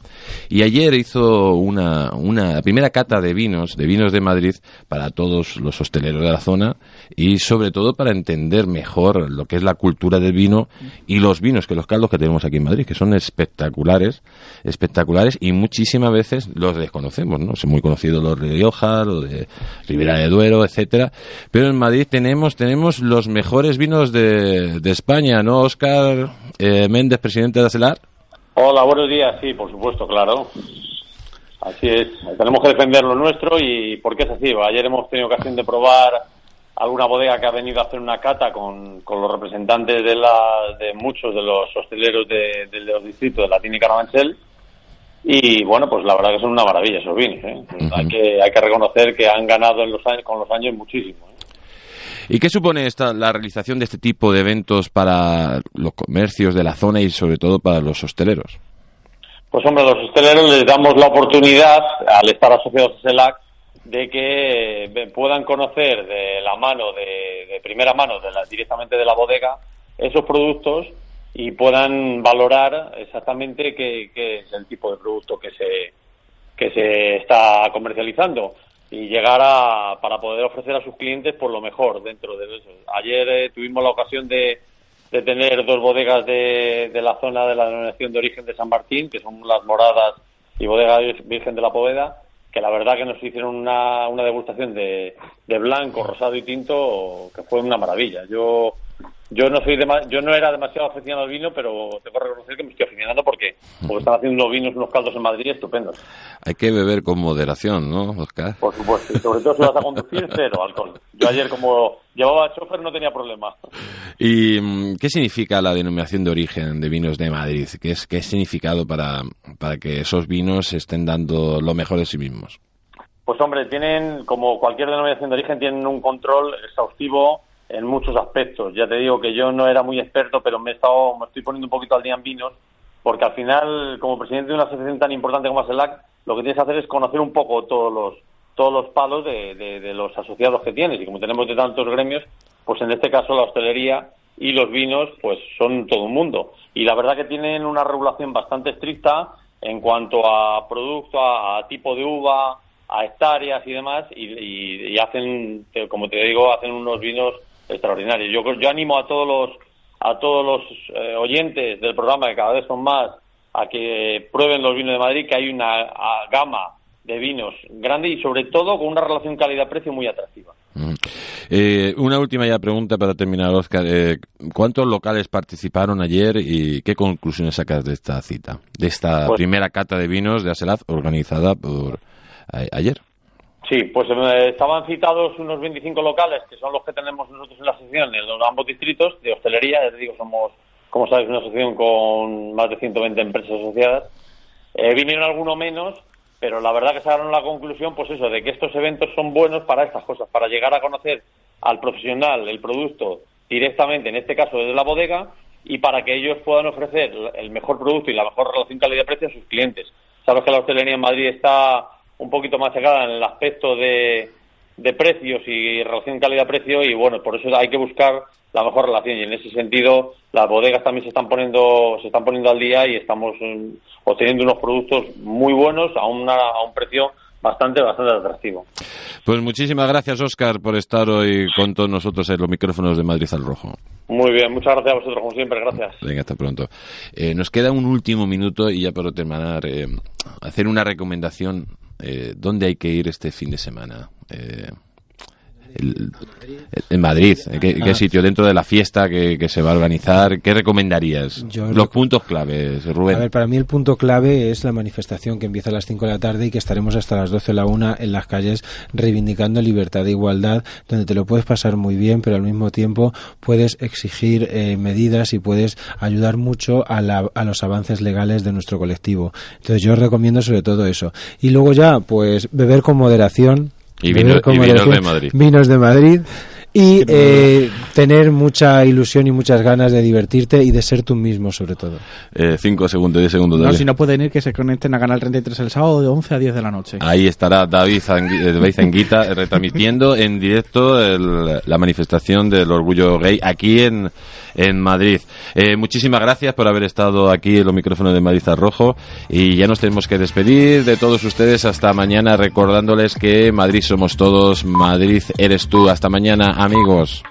Speaker 2: Y ayer hizo una, una la primera cata de vinos, de vinos de Madrid, para todos los hosteleros de la zona y sobre todo para entender mejor lo que es la cultura del vino y los vinos, que los caldos que tenemos aquí en Madrid, que son espectaculares, espectaculares y muchísimas veces los desconocemos, ¿no? Son muy conocidos los de Rioja, los de Ribera de Duero, etcétera, pero en Madrid tenemos tenemos los mejores vinos de, de España, ¿no? Oscar eh, Méndez, presidente de Acelar.
Speaker 20: Hola, buenos días. Sí, por supuesto, claro. Así es. Tenemos que defender lo nuestro y ¿por qué es así? Ayer hemos tenido ocasión de probar alguna bodega que ha venido a hacer una cata con, con los representantes de, la, de muchos de los hosteleros de, de los distritos de Latín y Carabanchel. Y bueno, pues la verdad que son una maravilla esos vinos. ¿eh? hay, que, hay que reconocer que han ganado en los años, con los años muchísimo. ¿eh?
Speaker 2: ¿Y qué supone esta, la realización de este tipo de eventos para los comercios de la zona y sobre todo para los hosteleros?
Speaker 20: Pues hombre, a los hosteleros les damos la oportunidad, al estar asociados a CELAC, de que eh, puedan conocer de la mano, de, de primera mano, de la- directamente de la bodega, esos productos y puedan valorar exactamente qué, es el tipo de producto que se, que se está comercializando y llegar a, para poder ofrecer a sus clientes por lo mejor dentro de eso. Ayer eh, tuvimos la ocasión de, de tener dos bodegas de, de la zona de la denominación de origen de San Martín, que son las Moradas y Bodega Virgen de la Poveda, que la verdad que nos hicieron una, una degustación de, de blanco, rosado y tinto que fue una maravilla. Yo yo no soy dema- yo no era demasiado aficionado al vino, pero tengo que reconocer que me estoy aficionando porque, porque están haciendo unos vinos, unos caldos en Madrid estupendos.
Speaker 2: Hay que beber con moderación, ¿no, Oscar?
Speaker 20: Por supuesto, y sobre todo si vas a conducir, cero alcohol. Yo ayer, como llevaba chofer, no tenía problema.
Speaker 2: ¿Y mm, qué significa la denominación de origen de vinos de Madrid? ¿Qué, es, qué significado para, para que esos vinos estén dando lo mejor de sí mismos?
Speaker 20: Pues hombre, tienen, como cualquier denominación de origen, tienen un control exhaustivo en muchos aspectos. Ya te digo que yo no era muy experto, pero me, he estado, me estoy poniendo un poquito al día en vinos, porque al final, como presidente de una asociación tan importante como ASELAC, lo que tienes que hacer es conocer un poco todos los todos los palos de, de- de los asociados que tienes. Y como tenemos de tantos gremios, pues en este caso la hostelería y los vinos, pues son todo un mundo. Y la verdad que tienen una regulación bastante estricta en cuanto a producto, a, tipo de uva, a hectáreas y demás, y, y- hacen, como te digo, hacen unos vinos extraordinarios. Yo, yo animo a todos los a todos los eh, oyentes del programa, que cada vez son más, a que prueben los vinos de Madrid, que hay una a- gama de vinos grande y sobre todo con una relación calidad-precio muy atractiva.
Speaker 2: Mm. Eh, una última ya pregunta para terminar, Oscar. Eh, ¿Cuántos locales participaron ayer y qué conclusiones sacas de esta cita? De esta
Speaker 20: Pues-
Speaker 2: primera cata de vinos de Aselaz organizada por a- ayer.
Speaker 20: Sí, pues eh, estaban citados unos 25 locales, que son los que tenemos nosotros en la asociación, en los ambos distritos de hostelería. Ya te digo, somos, como sabes, una asociación con más de 120 empresas asociadas. Eh, vinieron algunos menos, pero la verdad que sacaron la conclusión, pues eso, de que estos eventos son buenos para estas cosas, para llegar a conocer al profesional el producto directamente, en este caso desde la bodega, y para que ellos puedan ofrecer el mejor producto y la mejor relación calidad-precio a sus clientes. Sabes que la hostelería en Madrid está un poquito más cerrada en el aspecto de, de precios y relación calidad-precio y bueno, por eso hay que buscar la mejor relación y en ese sentido las bodegas también se están poniendo se están poniendo al día y estamos mm, obteniendo unos productos muy buenos a, una, a un precio bastante bastante atractivo.
Speaker 2: Pues muchísimas gracias, Oscar, por estar hoy con todos nosotros en los micrófonos de Madrid al Rojo.
Speaker 20: Muy bien, muchas gracias a vosotros como siempre, gracias.
Speaker 2: Venga, hasta pronto. Eh, nos queda un último minuto y ya para terminar, eh, hacer una recomendación. Eh, ¿Dónde hay que ir este fin de semana? Eh, el- en Madrid, ¿en qué, qué
Speaker 11: Ah.
Speaker 2: sitio? Dentro de la fiesta que, que se va a organizar, ¿qué recomendarías?
Speaker 11: Yo
Speaker 2: Los puntos claves, Rubén.
Speaker 11: A ver, para mí el punto clave es la manifestación que empieza a las 5 de la tarde y que estaremos hasta las 12 de la 1 en las calles reivindicando libertad e igualdad, donde te lo puedes pasar muy bien, pero al mismo tiempo puedes exigir eh, medidas y puedes ayudar mucho a, la- a los avances legales de nuestro colectivo. Entonces yo recomiendo sobre todo eso. Y luego ya, pues beber con moderación.
Speaker 2: Y
Speaker 11: beber
Speaker 2: vino-
Speaker 11: con
Speaker 2: y vinos
Speaker 11: moderación,
Speaker 2: de Madrid.
Speaker 11: Vinos de Madrid. Y eh, tener mucha ilusión y muchas ganas de divertirte y de ser tú mismo, sobre todo.
Speaker 2: Eh, cinco segundos, diez segundos.
Speaker 10: No, si no pueden ir, que se conecten a Canal 33 el sábado de 11 a 10 de la noche.
Speaker 2: Ahí estará David, eh, David Zanguita eh, retransmitiendo en directo el- la manifestación del orgullo gay aquí en, en Madrid. Eh, muchísimas gracias por haber estado aquí en los micrófonos de Madrid al Rojo y ya nos tenemos que despedir de todos ustedes hasta mañana recordándoles que Madrid somos todos, Madrid eres tú. Hasta mañana amigos.